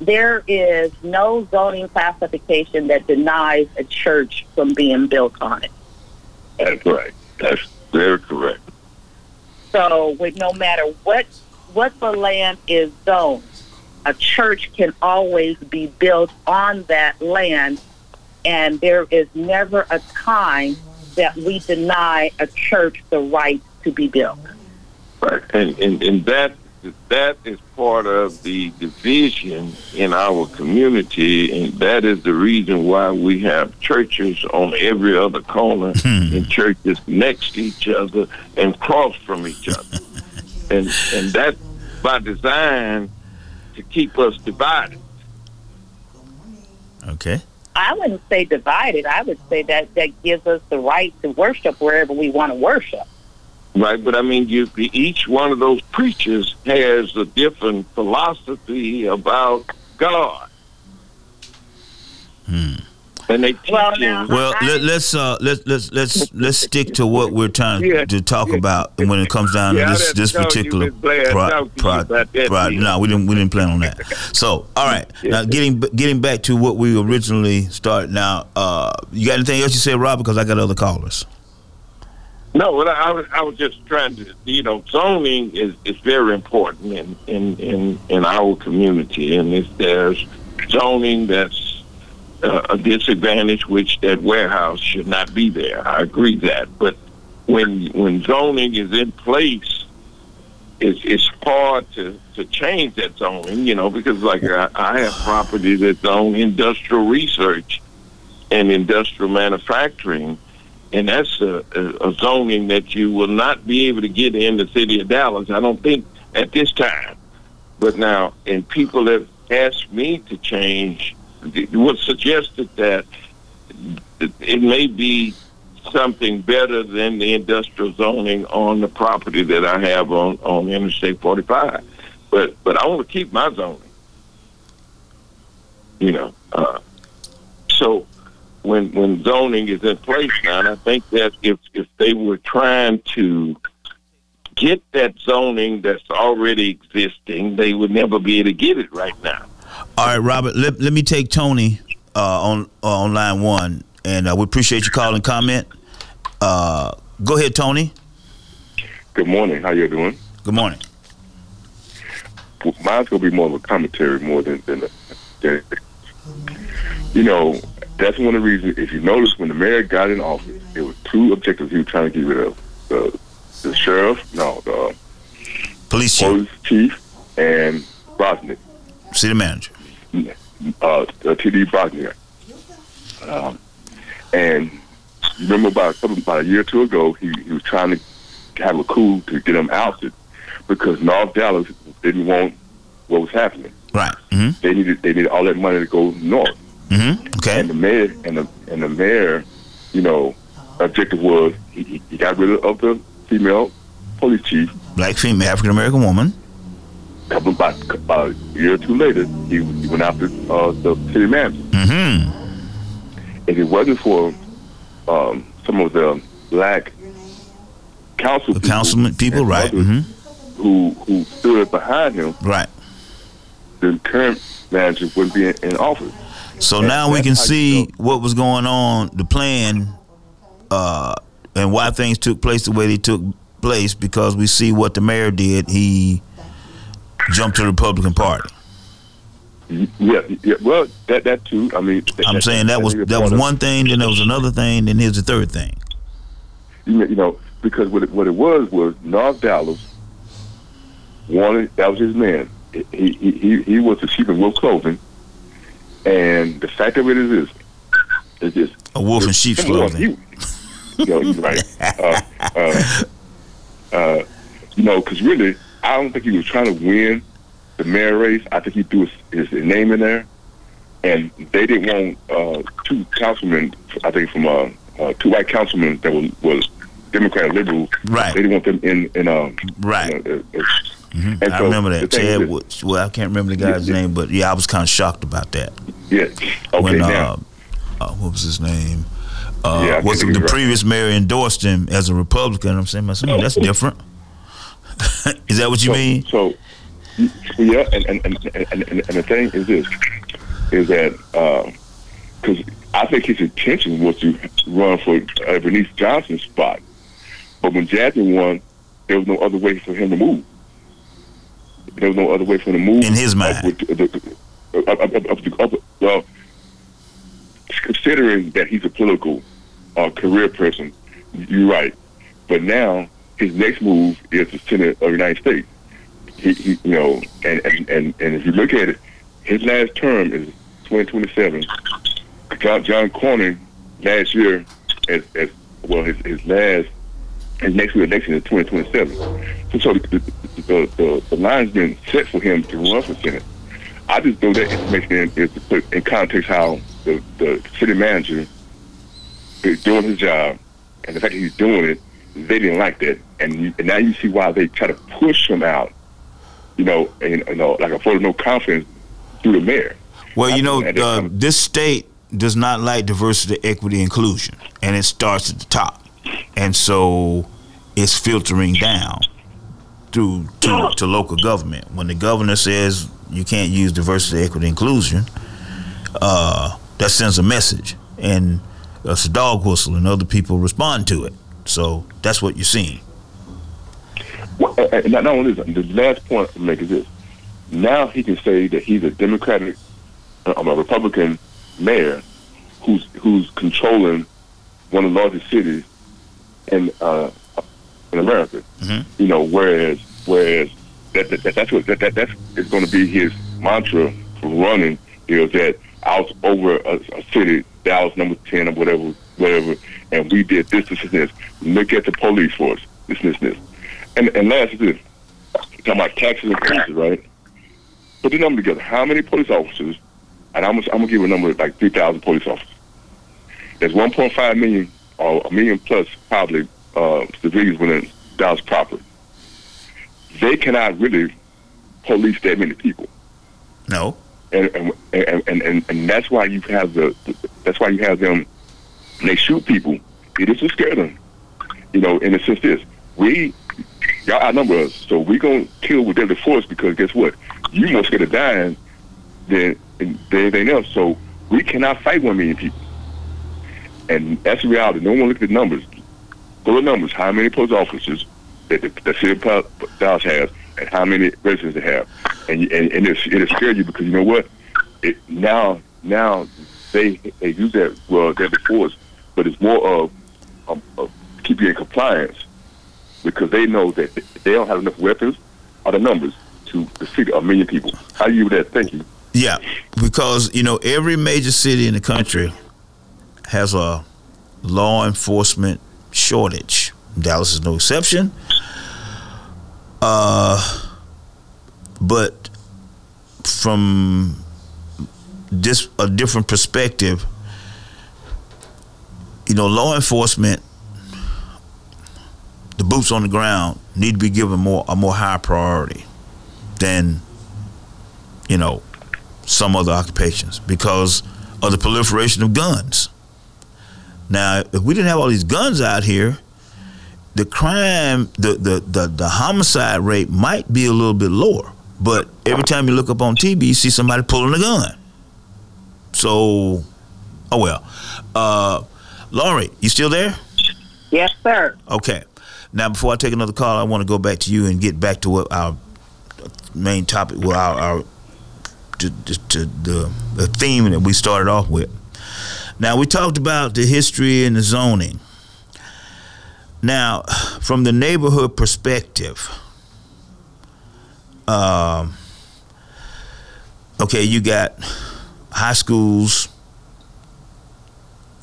there is no zoning classification that denies a church from being built on it. That's right. That's very correct. So, with no matter what what the land is zoned, a church can always be built on that land, and there is never a time that we deny a church the right to be built. Right. And, and and that that is part of the division in our community, and that is the reason why we have churches on every other corner [LAUGHS] hmm. and churches next to each other and cross from each other. [LAUGHS] and and that's by design to keep us divided. Okay. I wouldn't say divided. I would say that that gives us the right to worship wherever we want to worship. Right, but I mean, you each one of those preachers has a different philosophy about God, hmm. And they teach Well, him- now- Well, I- let, let's uh, let's let's let's let's stick to what we're trying Yeah. to talk about when it comes down Yeah, to this this particular was glad to pro, talk to you pro, pro- No, we didn't we didn't plan on that. So, all right, now getting getting back to what we originally started. Now, uh, you got anything else you say, Rob? Because I got other callers. No, well, I was I was just trying to, you know, zoning is, is very important in in in, in our community, and if there's zoning that's a disadvantage, which that warehouse should not be there. I agree that, but when when zoning is in place, it's it's hard to to change that zoning, you know, because like I, I have property that's on industrial research and industrial manufacturing and that's a, a, a zoning that you will not be able to get in the city of Dallas. I don't think at this time. But now, and people have asked me to change was suggested that it may be something better than the industrial zoning on the property that I have on, on Interstate 45. But but I want to keep my zoning. You know, uh, so when when zoning is in place now, I think that if if they were trying to get that zoning that's already existing, they would never be able to get it right now. All right, Robert. Let, let me take Tony uh, on uh, on line one, and uh, we appreciate you calling. Comment. Uh, go ahead, Tony. Good morning. How you doing? Good morning. Mine's gonna be more of a commentary more than than. A, than you know, that's one of the reasons. If you notice, when the mayor got in office, there was two objectives he was trying to get rid of: the the sheriff, no, the police chief, police chief and Brosnick, city manager, uh, TD Brosnick. Um, and remember about about a year or two ago, he, he was trying to have a coup to get him ousted because North Dallas didn't want what was happening. Right. Mm-hmm. They needed they needed all that money to go north. Mm-hmm. Okay. And the mayor and the and the mayor, you know, objective was he, he got rid of the female police chief. Black female African American woman. Couple about, about a year or two later, he, he went after uh, the city manager. Mm-hmm. If it wasn't for um, some of the black council the people councilman people, right? Mm-hmm. who who stood behind him, Right. the current manager wouldn't be in, in office. So And now we can how you see what was going on, the plan, uh, and why things took place the way they took place because we see what the mayor did. He jumped to the Republican Party. Yeah, yeah. Well, that that too. I mean, I'm saying that was that was one thing, then there was another thing, then here's the third thing. you know, you because what it, what it was was North Dallas wanted that was his man. He he he, he was the sheep of Wolf Clothing, and the fact of it is this: is this A wolf in sheep's clothing. he- you know, you're right. Uh, uh, uh, you know, because really, I don't think he was trying to win the mayor race. I think he threw his, his name in there, and they didn't want uh, two councilmen. I think from uh, uh, two white councilmen that was, was Democrat liberal. Right. They didn't want them in in um. Right. You know, uh, uh, Mhm. And I so remember that. Chad is- Woods. Well, I can't remember the guy's Yeah, name, but yeah, I was kind of shocked about that. yeah. Okay. when now. uh, uh, what was his name? Uh, Yeah, was think the right. previous mayor endorsed him as a Republican? I'm saying, myself, that's different. [LAUGHS] Is that what you so, mean? So, yeah, and and, and, and, and the thing is this, is that because I think his intention was to run for uh, Bernice Johnson's spot, but when Jasmine won, there was no other way for him to move. There was no other way for him to move. In his mind. up with the- the- up- up- the- up- well, considering that he's a political uh, career person, you're right. But now his next move is the Senate of the United States. He, he you know, and, and, and, and if you look at it, his last term is 2027. John, John Cornyn last year, as, as well, his, his last, his next election is 2027. So, so the, the, the, the, line's been set for him to run for Senate. I just know that information is to put in context how the, the city manager is doing his job, and the fact that he's doing it, they didn't like that, and, you, and now you see why they try to push him out. You know, and you know, like a vote of no confidence through the mayor. Well, you know, uh, this state does not like diversity, equity, inclusion, and it starts at the top, and so it's filtering down through to, to local government. When the governor says you can't use diversity, equity, inclusion, uh, that sends a message, and it's a dog whistle, and other people respond to it. So that's what you're seeing. Well, and- not only this, the last point I make is this: now he can say that he's a Democratic, uh, I'm a Republican mayor who's who's controlling one of the largest cities in uh, in America. Mhm. You know, whereas whereas that, that, that that's what that, that that's is going to be his mantra for running is that I was over a, a city, Dallas number ten or whatever, whatever, and we did this, this, and this. Look at the police force, this, this, this. And and last is this, talking about taxes and police, right? Put the number together. How many police officers and I'm, gonna- I'm gonna give a number like 3,000 police officers. There's 1.5 million or a million plus probably uh, civilians within Dallas proper. They cannot really police that many people. No. and and and and, and, and that's why you have the, that's why you have them when they shoot people. It is to scare them you know in the sense this we y'all outnumber us so we gonna kill with deadly force because guess what? You more scared of dying than than anything else. So we cannot fight one million people. And that's the reality. No one look at the numbers. Go to numbers. How many police officers that the, the city of Dallas has and how many residents they have. And and, and it, it'll scare you because you know what? It, now now they they use that well that before, but it's more of, um, of keep you in compliance because they know that they don't have enough weapons or the numbers to defeat a million people. How do you do that? Thank you. Yeah, because you know every major city in the country has a law enforcement shortage. Dallas is no exception. Uh, but from this a different perspective, you know, law enforcement, the boots on the ground need to be given more a more high priority than you know some other occupations because of the proliferation of guns. Now, if we didn't have all these guns out here, the crime, the the the, the homicide rate might be a little bit lower. But every time you look up on TV, you see somebody pulling a gun. So, oh well. Uh, Laurie, you still there? Yes, sir. Okay. Now, before I take another call, I want to go back to you and get back to what our main topic, well, our, our to, to, to the, the theme that we started off with. Now, we talked about the history and the zoning. Now, from the neighborhood perspective, um, okay, you got high schools,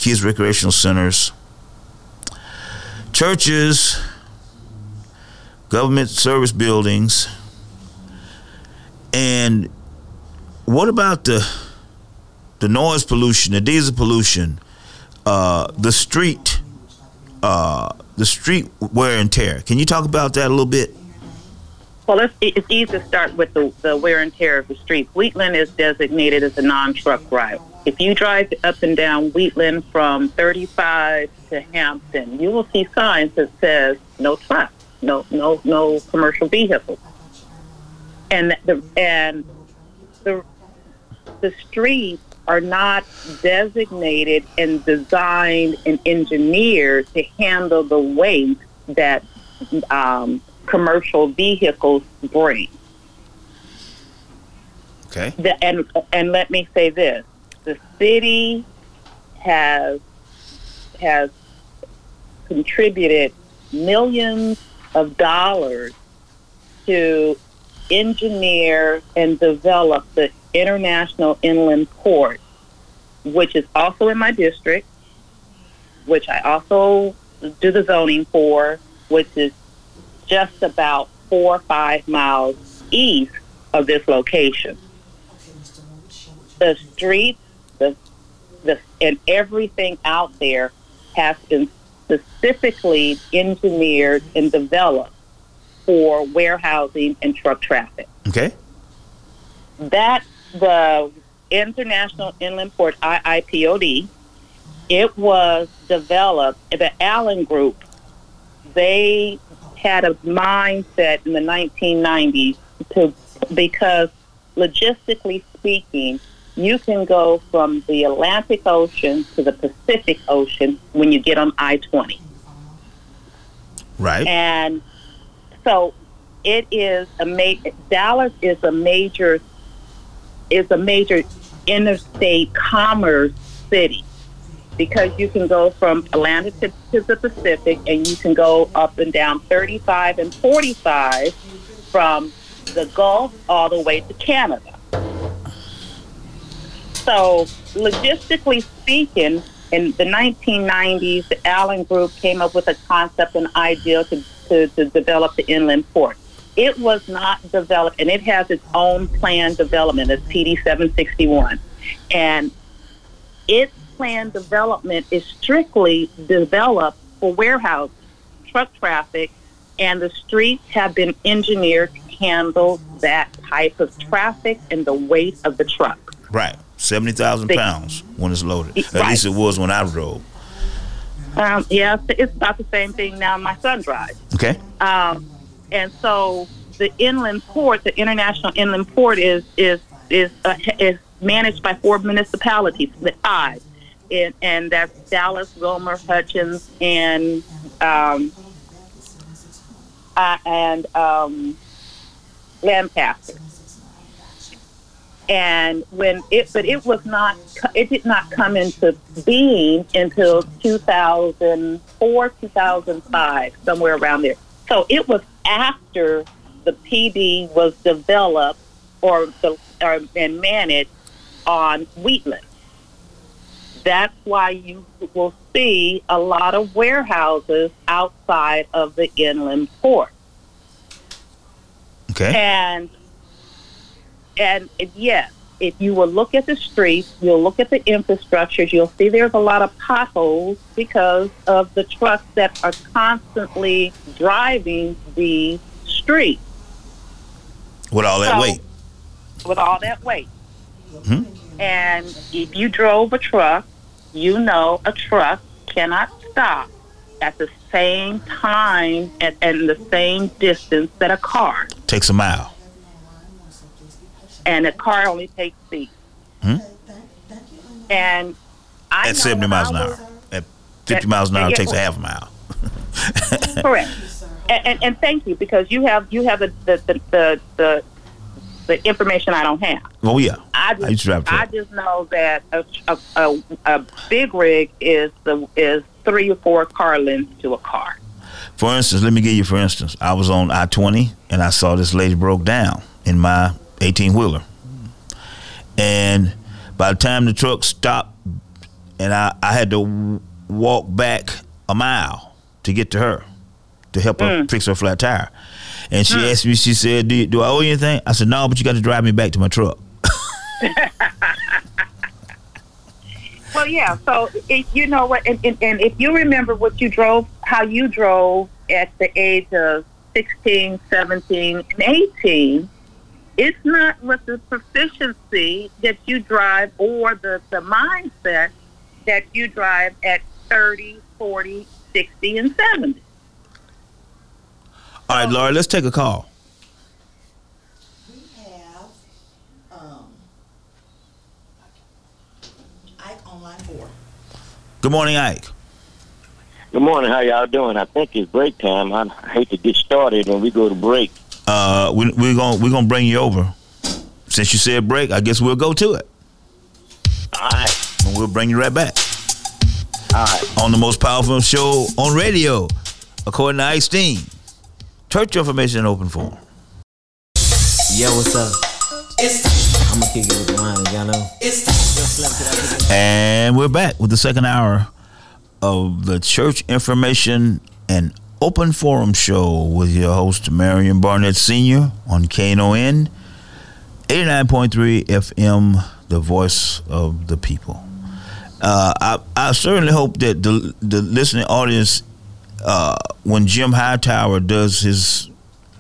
kids' recreational centers, churches, government service buildings, and what about the the noise pollution, the diesel pollution, uh, the street, uh, the street wear and tear? Can you talk about that a little bit? Well, it's, it's easy to start with the, the wear and tear of the streets. Wheatland is designated as a non-truck route. If you drive up and down Wheatland from 35 to Hampton, you will see signs that says no trucks, no no no commercial vehicles, and the and the the streets are not designated and designed and engineered to handle the weight that um, commercial vehicles bring. Okay. The, and and let me say this: the city has has contributed millions of dollars to engineer and develop the International Inland Port, which is also in my district, which I also do the zoning for, which is just about four or five miles east of this location. The streets, the and everything out there has been specifically engineered and developed for warehousing and truck traffic. Okay. That the International Inland Port IIPOD, it was developed the Allen Group. They had a mindset in the 1990s to because logistically speaking, you can go from the Atlantic Ocean to the Pacific Ocean when you get on I-20. Right. And so it is a ma- Dallas is a major is a major interstate commerce city because you can go from Atlanta to, to the Pacific and you can go up and down 35 and 45 from the Gulf all the way to Canada. So, logistically speaking, in the 1990s, the Allen Group came up with a concept and idea to, to, to develop the inland port. It was not developed, and it has its own plan development as PD 761. and its planned development is strictly developed for warehouse truck traffic, and the streets have been engineered to handle that type of traffic and the weight of the truck. Right. 70,000 pounds when it's loaded. At least it was when I drove. Um, yeah, it's about the same thing now. My son drives. Okay. Um, and so the inland port, the international inland port, is is is uh, is managed by four municipalities, the five, and, and that's Dallas, Wilmer, Hutchins, and um, uh, and um, Lancaster. And when it, but it was not, it did not come into being until 2004, 2005, somewhere around there. So it was after the PD was developed or the or, and managed on Wheatland. That's why you will see a lot of warehouses outside of the inland port. Okay. And and it- yes, if you will look at the streets, you'll look at the infrastructures, you'll see there's a lot of potholes because of the trucks that are constantly driving the street With all that So- weight. with all that weight. Hmm? And if you drove a truck, you know a truck cannot stop at the same time and, and the same distance that a car. Takes a mile. And a car only takes seats. Hmm? And I At 70 miles an hour. At 50 miles an hour, it takes a half a mile. [LAUGHS] Correct. And, and, and thank you because you have you have the the, the, the, the the information I don't have. Oh, yeah. I just, used to drive a. I just know that a, a, a, a big rig is the is three or four car lengths to a car. For instance, let me give you for instance. I was on I twenty and I saw this lady broke down in my eighteen wheeler. And by the time the truck stopped and I, I had to walk back a mile to get to her to help her mm. fix her flat tire. And she mm. asked me, she said, do, do I owe you anything? I said, no, but you got to drive me back to my truck. [LAUGHS] Well, yeah. So it, you know what, and, and, and if you remember what you drove, how you drove at the age of 16, 17, and 18, it's not with the proficiency that you drive or the, the mindset that you drive at 30, 40, 60, and 70. All right, Laura, let's take a call. We have, um, Ike on line four. Good morning, Ike. Good morning. How y'all doing? I think it's break time. I hate to get started when we go to break. Uh, we, we're gonna we're gonna bring you over. Since you said break, I guess we'll go to it. All right. And we'll bring you right back. All right. On the most powerful show on radio, according to Ike Steen. Church information in open form. Yo, what's up? It's I'm gonna kick it with the line, y'all know. it's Yo, Slim, can I kick it? And we're back with the second hour of the Church Information and Open Forum Show with your host, Marion Barnett Sr. on KNON 89.3 FM, the voice of the people. Uh, I, I certainly hope that the, the listening audience, uh, when Jim Hightower does his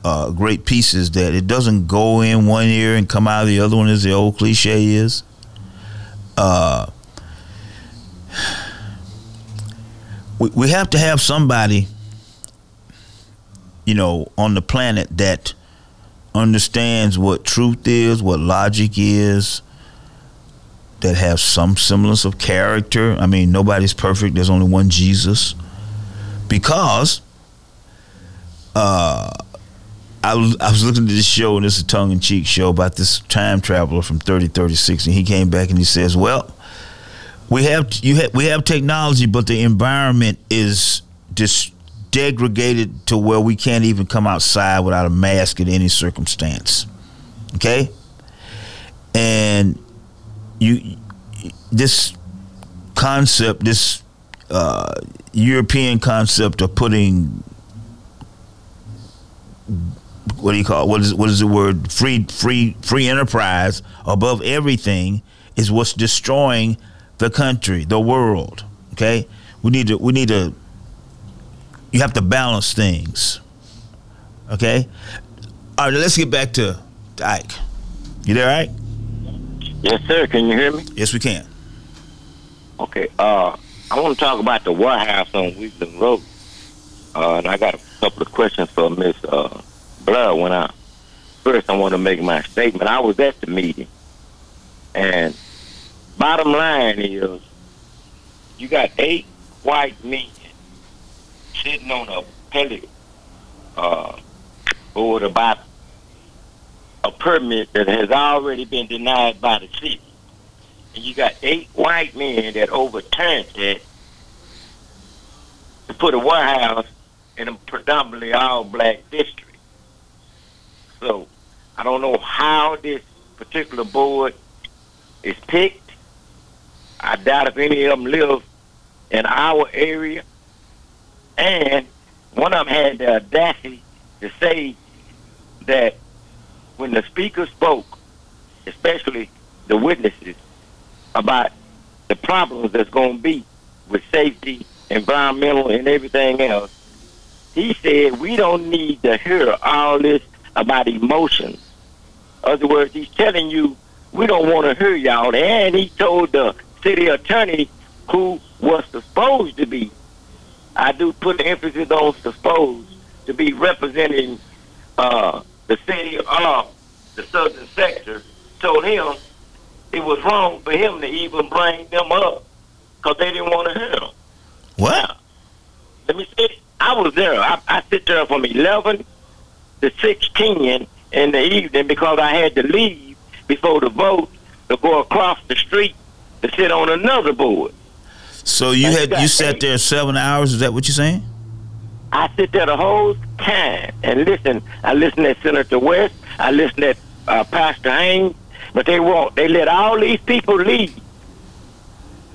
uh, great pieces, that it doesn't go in one ear and come out the other one, as the old cliche is. Uh, we, we have to have somebody, you know, on the planet that understands what truth is, what logic is, that have some semblance of character. I mean, nobody's perfect. There's only one Jesus. Because uh, I was, I was looking at this show, and it's a tongue in cheek show about this time traveler from 3036, and he came back and he says, Well, we have you have, we have technology, but the environment is just degraded to where we can't even come outside without a mask in any circumstance. Okay, and you this concept, this uh, European concept of putting what do you call it? what is what is the word free free free enterprise above everything is what's destroying the country, the world. Okay, we need to we need to. You have to balance things. Okay, all right. Let's get back to Ike. You there, Ike? Yes, sir. Can you hear me? Yes, we can. Okay. Uh, I want to talk about the warehouse on Wheatland Road. Uh, and I got a couple of questions for Miss uh, Blair. When I first, I want to make my statement. I was at the meeting, and bottom line is, you got eight white men sitting on a pellet uh, board about a permit that has already been denied by the city. And you got eight white men that overturned that to put a warehouse in a predominantly all black district. So I don't know how this particular board is picked. I doubt if any of them live in our area. And one of them had the audacity to say that when the speaker spoke, especially the witnesses, about the problems that's going to be with safety, environmental, and everything else, he said we don't need to hear all this about emotions. Other words, he's telling you we don't want to hear y'all. And he told the city attorney who was supposed to be, I do put the emphasis on supposed to be representing uh, the city of the southern sector, told him it was wrong for him to even bring them up because they didn't want to hear them. What? Let me say, I was there. I, I sit there from 11 to 16 in the evening because I had to leave before the vote to go across the street to sit on another board. So you had you sat eight. there seven hours. Is that what you're saying? I sit there the whole time and listen. I listen to Senator West. I listen to uh, Pastor Haynes. But they won't. They let all these people leave,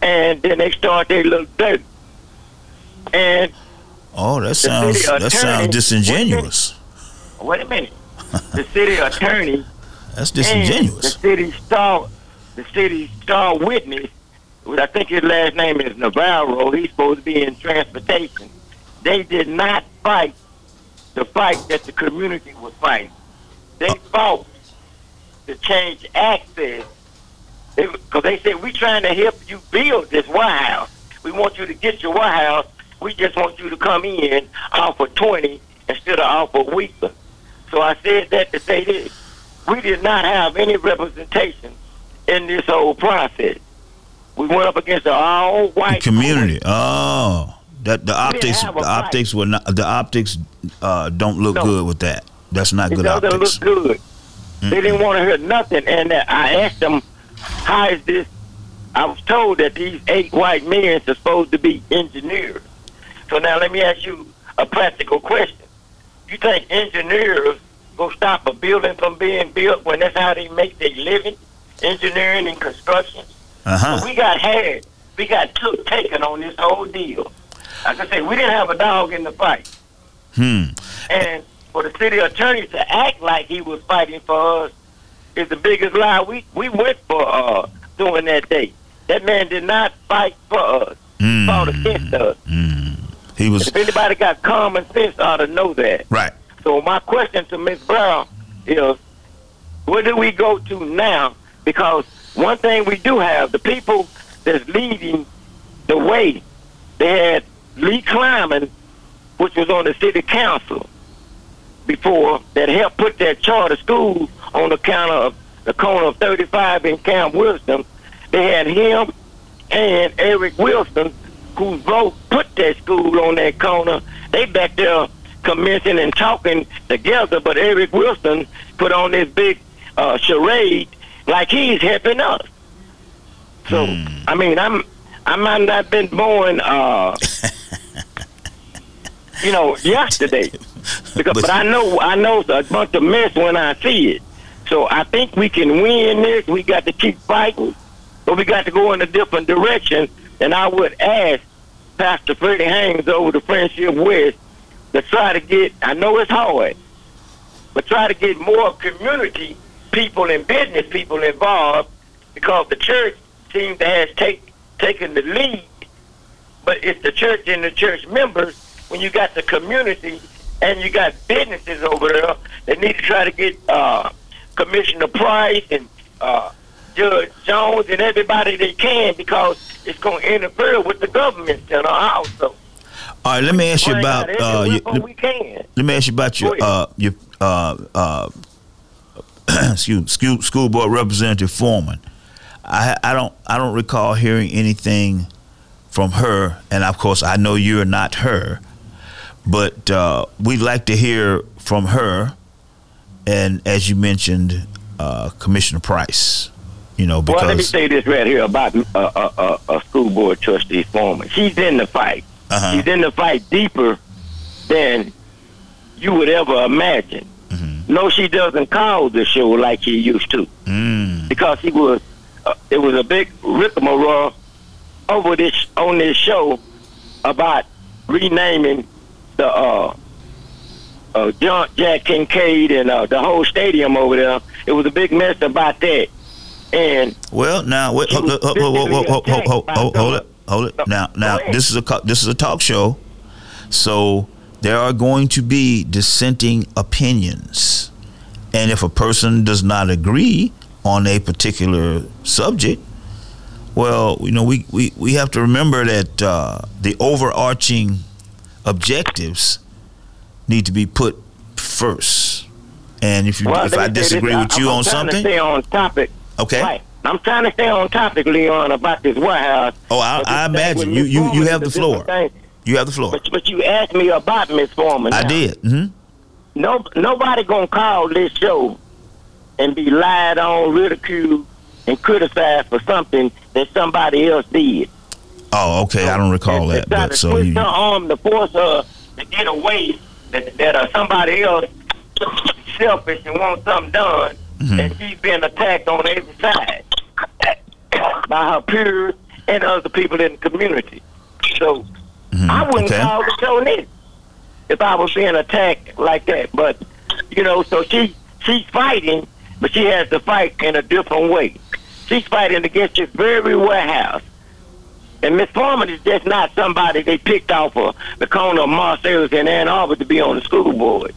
and then they start their little dirt. And Oh, that sounds that sounds disingenuous. wait a minute, the city [LAUGHS] attorney That's and the city star, the city star witness, I think his last name is Navarro. He's supposed to be in transportation. They did not fight the fight that the community was fighting. They fought to change access because they said we're trying to help you build this warehouse. We want you to get your warehouse. We just want you to come in off of 20 instead of off of Wheatland. So I said that to say this. We did not have any representation in this whole process. We went up against an all-white Community. Oh, that the optics the fight. optics were not the optics uh, don't look No. good with that. That's not It good doesn't optics. look good. They didn't want to hear nothing, and uh, I asked them, "How is this?" I was told that these eight white men are supposed to be engineers. So now let me ask you a practical question: You think engineers go stop a building from being built when that's how they make their living, engineering and construction? Uh So huh. we got had, we got took taken on this whole deal. Like I say, we didn't have a dog in the fight. Hmm. And for the city attorney to act like he was fighting for us is the biggest lie we we went for uh doing that day. That man did not fight for us. He fought against us. He was If anybody got common sense ought to know that. right. So my question to Ms. Brown is where do we go to now? Because one thing we do have, the people that's leading the way, they had Lee Kleinman, which was on the city council before, that helped put that charter school on the counter of the corner of 35 in Camp Wisdom. They had him and Eric Wilson, whose vote put that school on that corner. They back there commencing and talking together, but Eric Wilson put on this big uh, charade like he's helping us. So I mean, I'm I might not been born, uh, [LAUGHS] you know, yesterday, because, but, I know I know a bunch of mess when I see it. So I think we can win this. We got to keep fighting, but we got to go in a different direction. And I would ask Pastor Freddie Haynes over the Friendship West to try to get. I know it's hard, but try to get more community people and business people involved because the church seems to have take, taken the lead, but it's the church and the church members when you got the community and you got businesses over there that need to try to get uh, Commissioner Price and uh, Judge Jones and everybody they can because it's going to interfere with the government center also. All right, let me ask you about uh, your, we can. let me ask you about your uh, your uh, uh, [CLEARS THROAT] excuse school, school board representative Foreman. I I don't I don't recall hearing anything from her, and of course I know you're not her, but uh, we'd like to hear from her, and as you mentioned, uh, Commissioner Price. You know Well, let me say this right here about uh, uh, uh, a school board trustee foreman. She's in the fight. uh-huh. She's in the fight deeper than you would ever imagine. Mm-hmm. No, she doesn't call the show like she used to mm, because she was. Uh, it was a big rigmarole over this on this show about renaming the uh, uh, John Jack Kincaide and uh, the whole stadium over there. It was a big mess about that. And Well, now wait, hold, hold, hold, hold, hold, hold, hold, hold it, hold it. Now, now this is a this is a talk show, so there are going to be dissenting opinions, and if a person does not agree on a particular subject, well, you know, we we, we have to remember that uh, the overarching objectives need to be put first. And if you well, if I this. disagree with I- you I'm on trying something, to stay on topic. okay. Right. I'm trying to stay on topic, Leon, about this White House. Oh, I, I imagine you you you have the is a different floor. thing. You have the floor. But, but you asked me about Miss Foreman. I now. did. hmm No, nobody gonna call this show and be lied on, ridiculed, and criticized for something that somebody else did. Oh, okay. I don't recall that, but to so you. her arm to force her to get away that, that uh, somebody else selfish and wants something done, Mhm. and she's being attacked on every side [COUGHS] by her peers and other people in the community. So Mhm, I wouldn't okay. call the show this if I was being attacked like that. But you know, so she she's fighting, but she has to fight in a different way. She's fighting against this very warehouse. And Miss Foreman is just not somebody they picked off of the corner of Marsalis and Ann Arbor to be on the school board.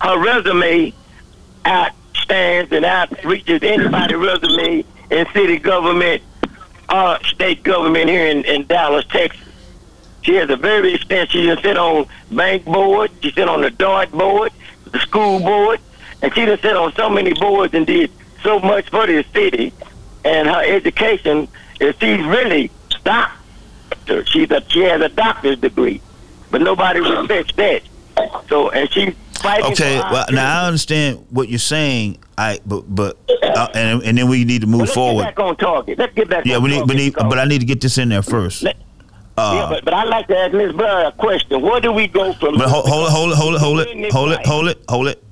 Her resume outstands and outreaches anybody's resume in city government or state government here in, in Dallas, Texas. She has a very extensive, she done sit on bank board, she sit on the DART board, the school board, and she done sit on so many boards and did so much for this city. And her education is she's really doctor. She's a, she has a doctor's degree, but nobody respects that. So, and she fighting Okay. Well, now I understand what you're saying. I but but uh, and and then we need to move Well, let's forward. get back on target. Let's get back Yeah, we need, we need, but I need to get this in there first. Let- Uh, yeah, but, but I'd like to ask Ms. Blair a question. Where do we go from But hold, hold it, hold it, hold it, hold it, hold it, hold it, hold it.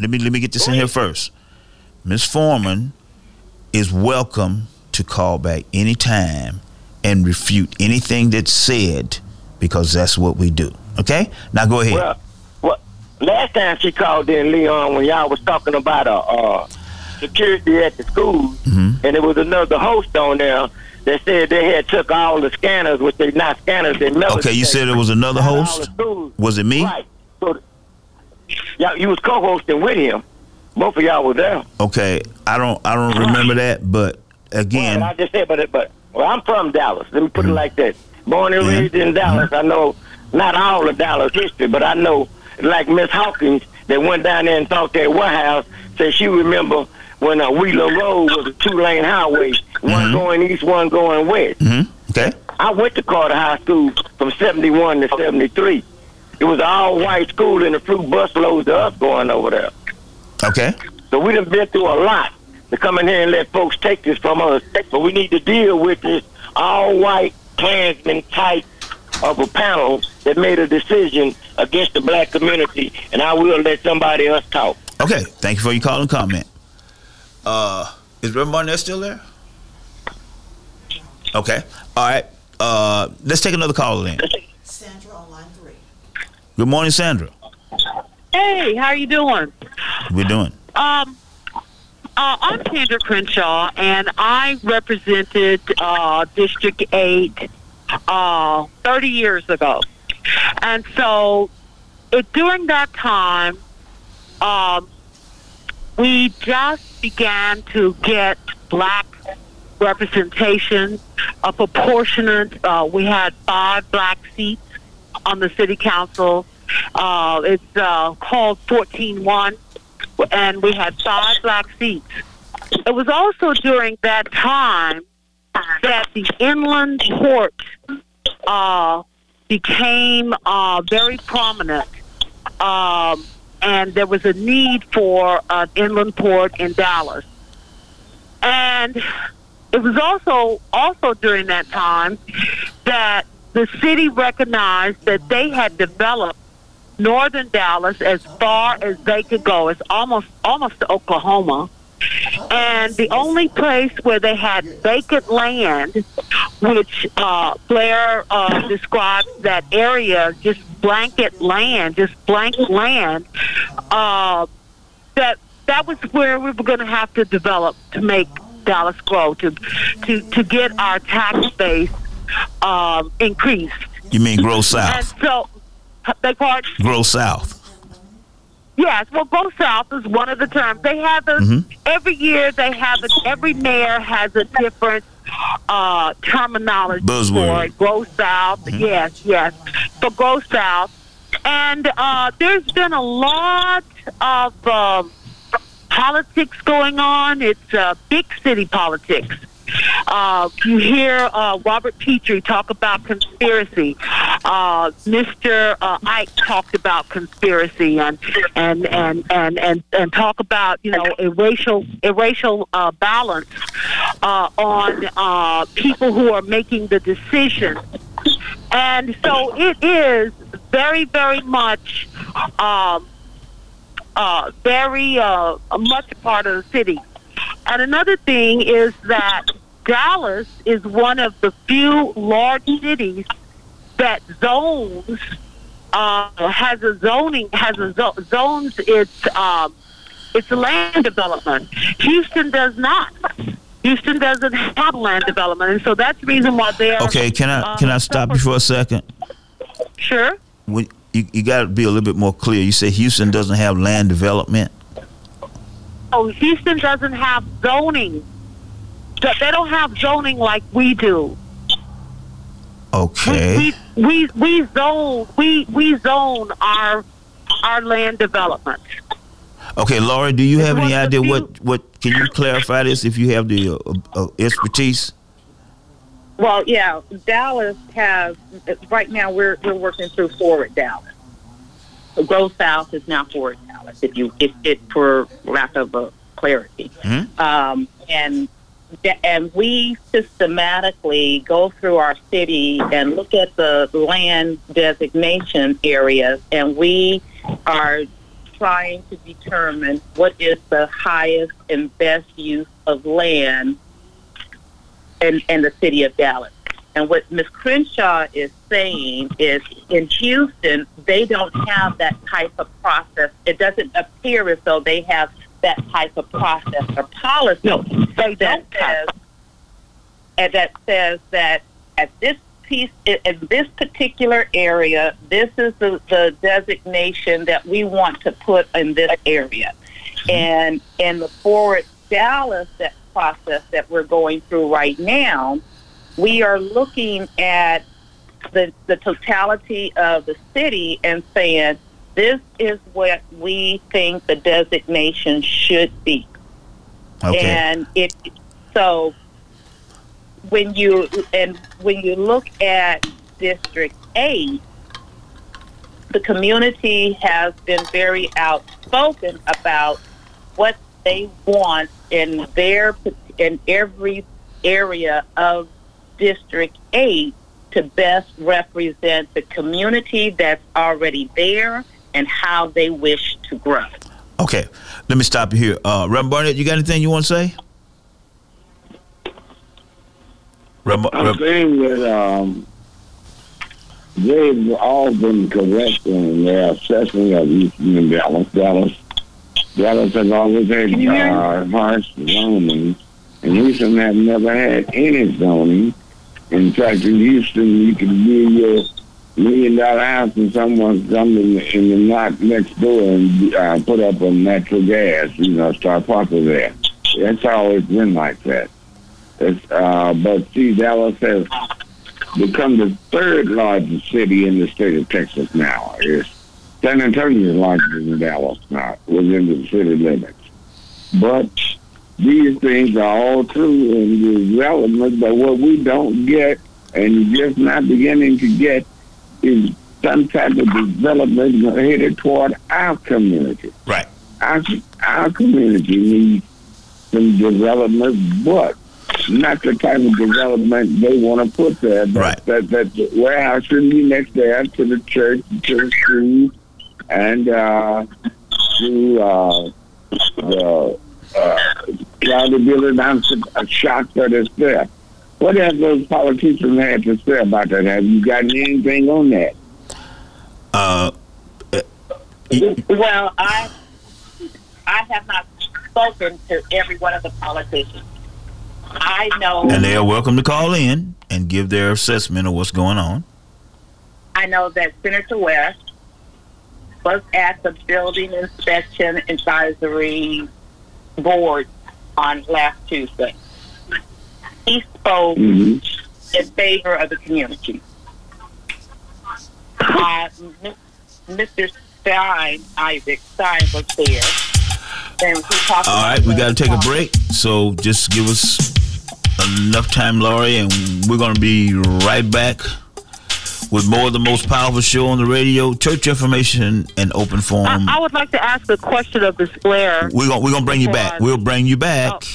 Let me let me get this in here first. Miss Foreman is welcome to call back anytime and refute anything that's said because that's what we do. Okay? Now go ahead. Well, well, last time she called in Leon when y'all was talking about uh, uh security at the school, Mhm. and there was another host on there that said they had took all the scanners, which they not scanners, they metal Okay, you said it was another out of all host? Was it me? Right. So, yeah, you was co-hosting with him. Both of y'all were there. Okay, I don't I don't remember that, but again, Well, I just said, but but well, I'm from Dallas. Let me put Mm-hmm. it like that. Born and raised in Dallas. I know not all of Dallas history, but I know like Miss Hawkins that went down there and talked at White House. Said she remember when uh, Wheeler Road was a two-lane highway, one Mhm. going east, one going west. hmm okay, I went to Carter High School from 71 to 73. It was an all-white school, and the fruit bus loads of us going over there. okay, So we done been through a lot to come in here and let folks take this from us. But we need to deal with this all-white Klansman type of a panel that made a decision against the black community, and I will let somebody else talk. okay. Thank you for your call and comment. Uh, is Reverend Barnett still there? Okay, all right. Uh, let's take another call in. Sandra on line three. Good morning, Sandra. Hey, how are you doing? We're doing. Um, Uh, I'm Sandra Crenshaw, and I represented uh, District 8 uh, 30 years ago. And so it, during that time, um, we just began to get black representation, a proportionate. Uh, we had five black seats on the city council. Uh, it's uh, called 14-1, and we had five black seats. It was also during that time that the inland port uh, became uh, very prominent. Um, and there was a need for an inland port in Dallas. And it was also also during that time that the city recognized that they had developed northern Dallas as far as they could go. It's almost almost to Oklahoma. And the only place where they had vacant land, which uh, Blair uh, describes that area, just blanket land, just blank land, uh, that that was where we were going to have to develop to make Dallas grow, to to to get our tax base um, increased. You mean grow south? And so, they part. Grow south. Yes, well, go south is one of the terms. They have a Mhm. every year. They have it. Every mayor has a different uh, terminology Buzzword. for it. Go south. Yes, yes. For go south, and uh, there's been a lot of um, politics going on. It's uh, big city politics. Uh, you hear uh, Robert Petrie talk about conspiracy. Uh, Mr. Uh, Ike talked about conspiracy and and, and, and, and and talk about you know a racial a racial uh, balance uh, on uh, people who are making the decisions. And so it is very very much. Um, uh, very uh, much part of the city. And another thing is that Dallas is one of the few large cities that zones uh, has a zoning has a zo- zones its um, its land development. Houston does not. Houston doesn't have land development, and so that's the reason why they're Okay, can I uh, can I stop you for a second? Sure. When you, you got to be a little bit more clear. You say Houston doesn't have land development. Oh, Houston doesn't have zoning. They don't have zoning like we do. Okay. We we we zone we we zone our our land development. Okay, Laura, do you have any one of the idea what what? Can you clarify this if you have the uh, uh, expertise? Well, yeah, Dallas has right now. We're we're working through Forward Dallas. Grow South is now Forward Dallas. If you if it for lack of a clarity, um, and and we systematically go through our city and look at the land designation areas, and we are trying to determine what is the highest and best use of land in, in the city of Dallas. And what Ms. Crenshaw is saying is in Houston, they don't have that type of process. It doesn't appear as though they have that type of process or policy No, they that don't says and that says that at this piece in in this particular area, this is the, the designation that we want to put in this area. Mm-hmm. And in the forward Dallas that process that we're going through right now, we are looking at the the totality of the city and saying this is what we think the designation should be. Okay. And it so when you and when you look at District Eight, the community has been very outspoken about what they want in their in every area of District Eight to best represent the community that's already there and how they wish to grow. Okay, let me stop you here. Uh, Reverend Barnett, you got anything you want to say? Reverend, I'm Reverend, saying that um, they've all been correct in their assessment of Houston and Dallas. Dallas Dallas has always had uh, harsh zoning, and Houston have never had any zoning. In fact, in Houston, you can build your million dollar house and someone's come in in the lot next door and uh, put up a natural gas, you know, start parking there. That's always been like that. It's, uh, but see, Dallas has become the third largest city in the state of Texas now. It's San Antonio is larger than Dallas now, within the city limits. But these things are all true in development, but what we don't get and just not beginning to get is some type of development headed toward our community. Right. Our, our community needs some development, but not the type of development they want to put there. That, Right. That, that the warehouse should be next there to the church, to the school, and uh, to uh, the uh, try to build it on a shop that is there. What have those politicians had to say about that? Have you gotten anything on that? Uh, Well, I I have not spoken to every one of the politicians. I know and they are welcome to call in and give their assessment of what's going on. I know that Senator West was at the building inspection advisory board on last Tuesday. He spoke in favor of the community. Uh, Mr. Stein, Isaac Stein was there. And we talked All right, we got to take a break. So just give us enough time, Laurie, and we're going to be right back with more of the most powerful show on the radio, church information and open forum. I, I would like to ask a question of Ms. Blair. we're going we're going to bring you back. We'll bring you back oh,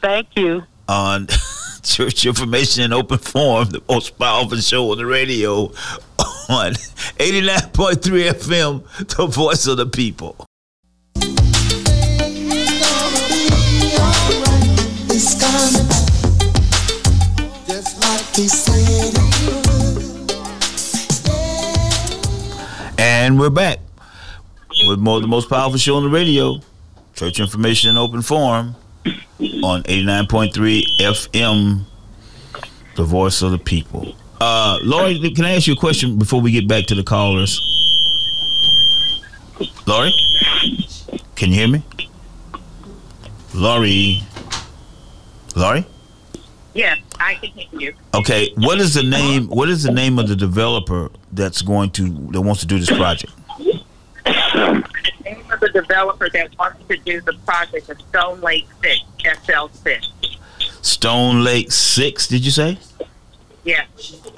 Thank you. on [LAUGHS] church information and open forum, the most powerful show on the radio [LAUGHS] on 89.3 FM, the voice of the people. It's coming just like he said And we're back with more the most powerful show on the radio, Church Information and Open Forum on 89.3 FM, the voice of the people. Uh, Lori, can I ask you a question before we get back to the callers? Lori? Can you hear me? Lori? Lori? Yes, I can hear you. Okay, what is the name? What is the name of the developer that's going to that wants to do this project? The name of the developer that wants to do the project is Stone Lake Six, SL6. Stone Lake Six. Did you say? Yes.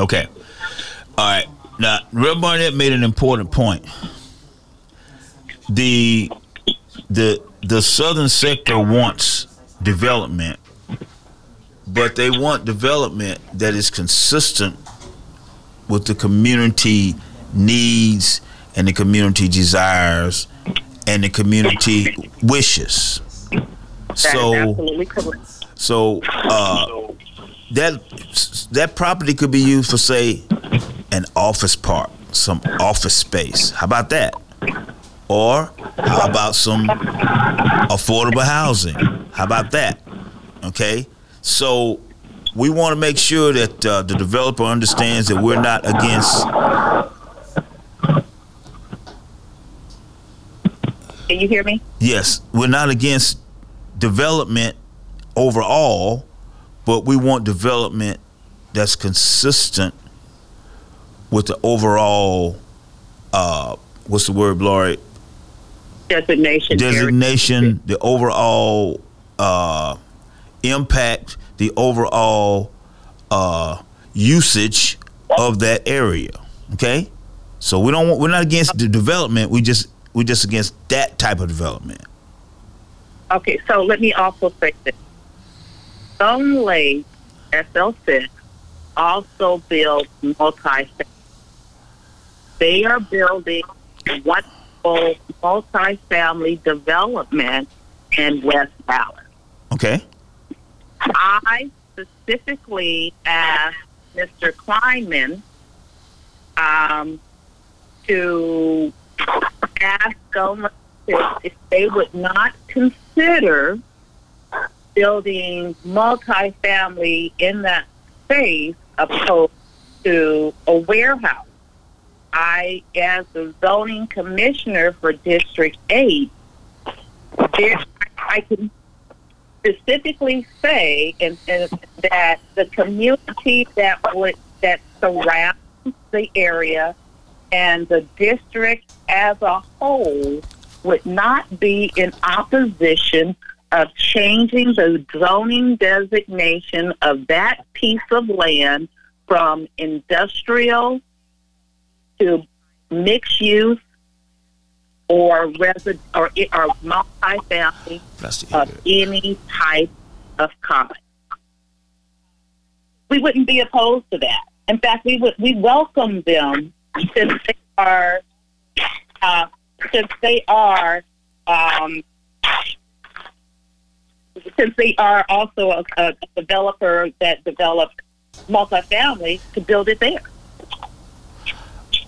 Okay. All right. Now, Rev Barnett made an important point. The the the southern sector wants development, but they want development that is consistent with the community needs and the community desires and the community wishes. That So so uh, that that property could be used for say an office park, some office space. How about that? Or how about some affordable housing? How about that? Okay, so we want to make sure that uh, the developer understands that we're not against. Can you hear me? Yes, we're not against development overall, but we want development that's consistent with the overall uh what's the word, Laurie? Designation. Designation, the overall uh impact, the overall uh usage of that area. Okay? So we don't want we're not against the development, we just we're just against that type of development. Okay, so let me also say this. Stone Lake SL6 also builds multi They are building wonderful multi-family development in West Dallas. Okay? I specifically asked Mr. Kleinman um, to ask Lake if, they would not consider building multifamily in that space opposed to a warehouse. I, as the zoning commissioner for District 8, there, I can specifically say and, and that the community that would that surrounds the area and the district as a whole would not be in opposition of changing the zoning designation of that piece of land from industrial to mixed use or resident or, or multifamily of any type of kind. We wouldn't be opposed to that. In fact, we would we welcome them since they are uh, since they are um, since they are also a, a developer that developed multifamily to build it there.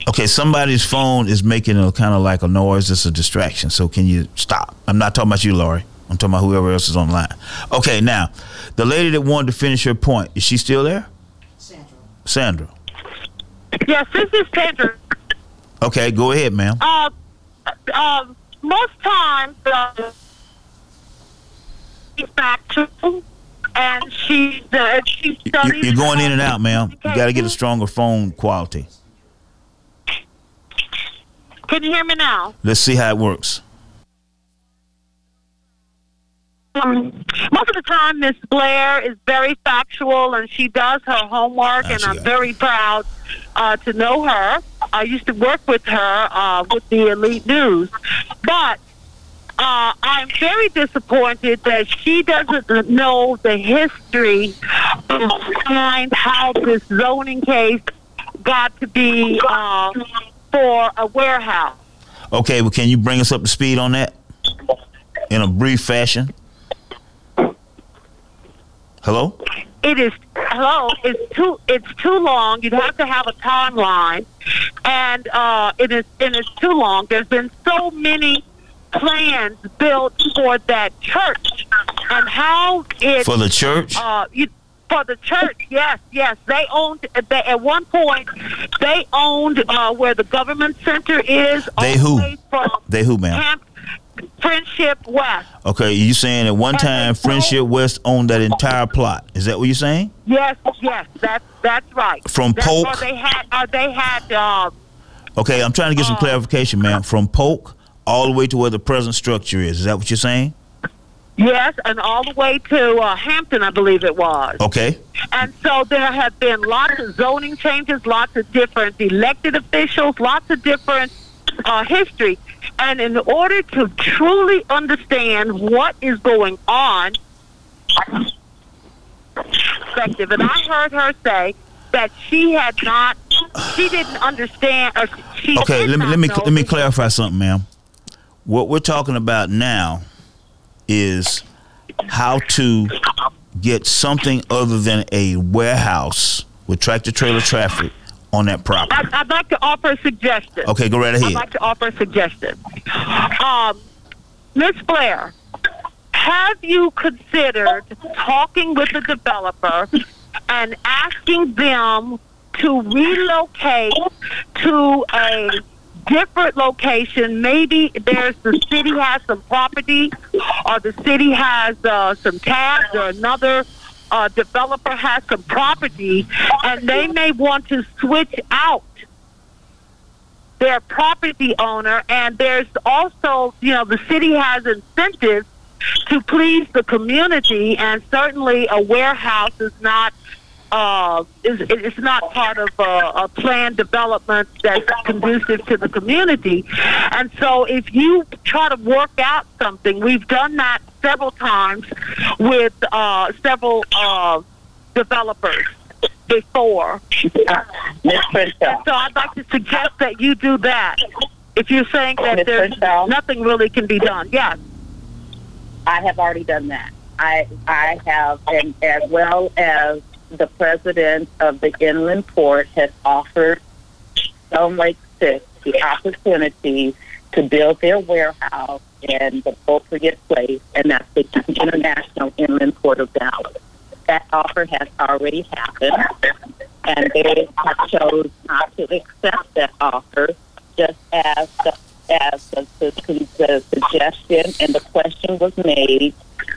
Okay, somebody's phone is making a kind of like a noise. It's a distraction. So can you stop? I'm not talking about you, Laurie. I'm talking about whoever else is online. Okay, now the lady that wanted to finish her point is she still there? Sandra. Sandra. Yes, this is Sandra. Okay, go ahead, ma'am. Uh, uh, most times, uh, she's factual, and she uh, she You- studies. You're going in and out, ma'am. You got to get a stronger phone quality. Can you hear me now? Let's see how it works. Um, most of the time, Miss Blair is very factual and she does her homework, and I'm very proud uh, to know her. I used to work with her uh, with the Elite News, but uh, I'm very disappointed that she doesn't know the history behind how this zoning case got to be uh, for a warehouse. Okay, well, can you bring us up to speed on that in a brief fashion? Hello? It is hello. It's too. It's too long. You'd have to have a timeline, and uh, it is. And it's too long. There's been so many plans built for that church, and how it For the church? Uh, you, for the church, yes, yes. They owned. They, at one point, they owned uh, where the government center is. They who? They who, ma'am? Camp Friendship West. Okay, you saying at one time Friendship West owned that entire plot? Is that what you're saying? Yes, yes. That's that's right. From That's Polk? They had. Or they had. Uh, Okay, I'm trying to get some clarification, ma'am. From Polk all the way to where the present structure is. Is that what you're saying? Yes, and all the way to uh, Hampton, I believe it was. Okay. And so there have been lots of zoning changes, lots of different elected officials, lots of different uh, history. And in order to truly understand what is going on, perspective, and I heard her say that she had not, she didn't understand, or she Okay, let me let me let me clarify something, ma'am. What we're talking about now is how to get something other than a warehouse with tractor trailer traffic on that property. I'd, I'd like to offer a suggestion. Okay, go right ahead. I'd like to offer a suggestion. Um, Miss Blair, have you considered talking with the developer and asking them to relocate to a different location? Maybe there's the city has some property, or the city has uh, some tabs, or another uh, developer has some property, and they may want to switch out their property owner and there's also you know the city has incentives to please the community and certainly a warehouse is not uh, is it's not part of a, a planned development that's conducive to the community. And so, if you try to work out something, we've done that several times with uh, several uh, developers before. Crenshaw. So I'd like to suggest that you do that. If you're saying that Miss there's nothing really can be done, yes. I have already done that. I I have, and as well as the president of the Inland Port has offered Stone Lake Six the opportunity to build their warehouse in the appropriate place, and that's the International Inland Port of Dallas. That offer has already happened, and they have chose not to accept that offer, just as the, as the, the, the suggestion and the question was made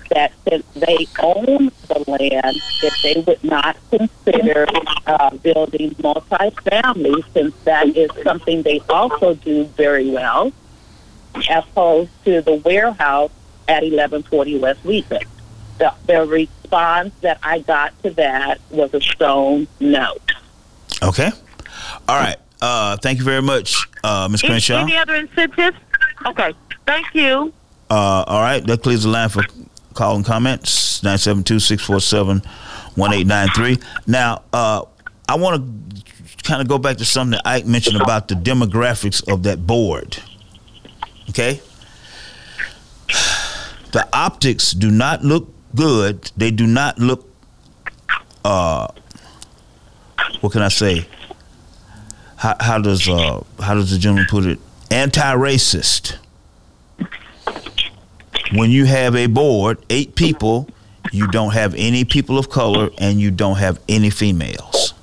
that since they own the land, if they would not consider uh, building multifamily, since that is something they also do very well, as opposed to the warehouse at 1140 West Wheatland. The, the response that I got to that was a stone no. Okay. All right. Uh, thank you very much, uh, Ms. Any, Crenshaw. any other incentives? Okay. Thank you. Uh, all right, that clears the line for call and comments 972-647-1893. Now, uh, I want to kind of go back to something Ike mentioned about the demographics of that board. Okay? The optics do not look good. They do not look uh what can I say? How, how does uh how does the gentleman put it? Anti-racist when you have a board, eight people, you don't have any people of color and you don't have any females.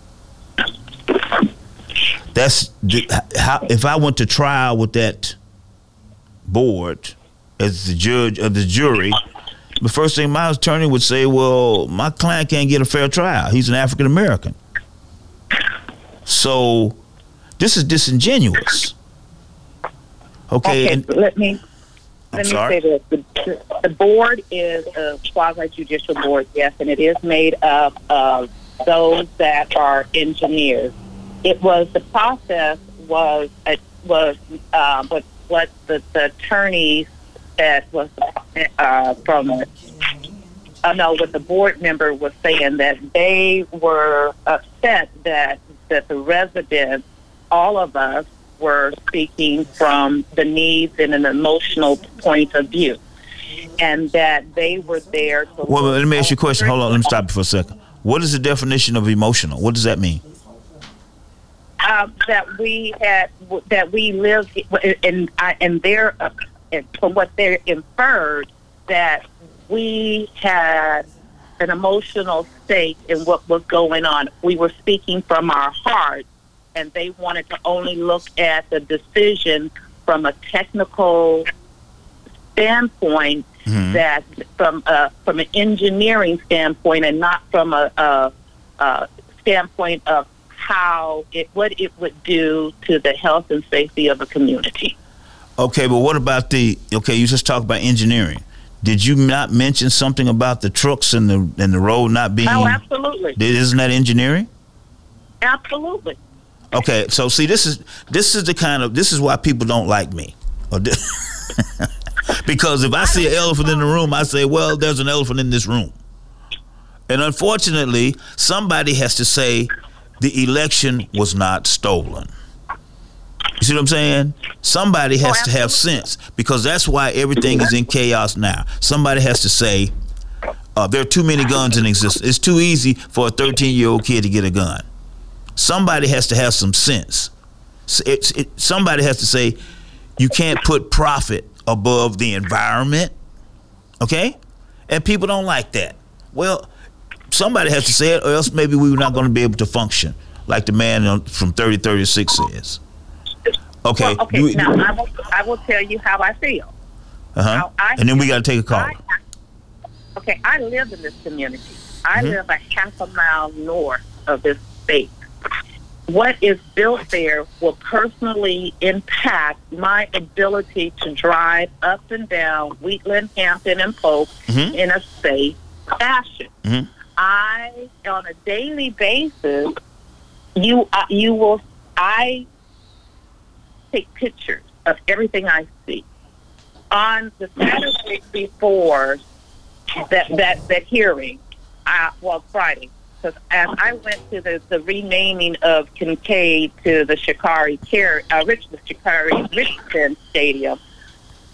That's how, if I went to trial with that board as the judge of the jury, the first thing my attorney would say, "Well, my client can't get a fair trial. He's an African American." So, this is disingenuous. Okay, Okay, and let me I'm let me sorry? say this: the, the board is a quasi judicial board, yes, and it is made up of those that are engineers. It was the process was it was uh, but what the, the attorneys that was uh, from uh, no, what the board member was saying that they were upset that that the residents, all of us, were speaking from the needs and an emotional point of view, and that they were there to. Well, let me ask you a question. Hold on, let me stop you for a second. What is the definition of emotional? What does that mean? uh, that we had that we lived in and their and from what they inferred that we had an emotional stake in what was going on. We were speaking from our heart, and they wanted to only look at the decision from a technical standpoint. Mm-hmm. That from a, from an engineering standpoint, and not from a, a, a standpoint of how it what it would do to the health and safety of a community. Okay, but what about the? Okay, you just talked about engineering. Did you not mention something about the trucks and the and the road not oh, being? Oh, absolutely, Isn't that engineering? absolutely. Okay, so see, this is this is the kind of this is why people don't like me. [LAUGHS] Because if I see an elephant in the room, I say, "Well, there's an elephant in this room," and unfortunately, somebody has to say the election was not stolen. You see what I'm saying? Somebody has to have sense because that's why everything is in chaos now. Somebody has to say uh, there are too many guns in existence. It's too easy for a 13 year old kid to get a gun. Somebody has to have some sense. It's, it, somebody has to say you can't put profit above the environment. Okay? And people don't like that. Well, somebody has to say it, or else maybe we're not going to be able to function like the man from 3036 says. Okay. Well, okay. you- now I will I will tell you how I feel. uh-huh. and then we got to take a call. I, okay, I live in this community. I Mhm. live a half a mile north of this state. What is built there will personally impact my ability to drive up and down Wheatland, Hampton, and Polk Mhm. in a safe fashion. Mhm. I, on a daily basis, you uh, you will I take pictures of everything I see. On the Saturday before that that that hearing, uh, well Friday, because as I went to the, the renaming of Kincaide to the Shikari Care, uh, Rich, the Shikari Richardson Stadium,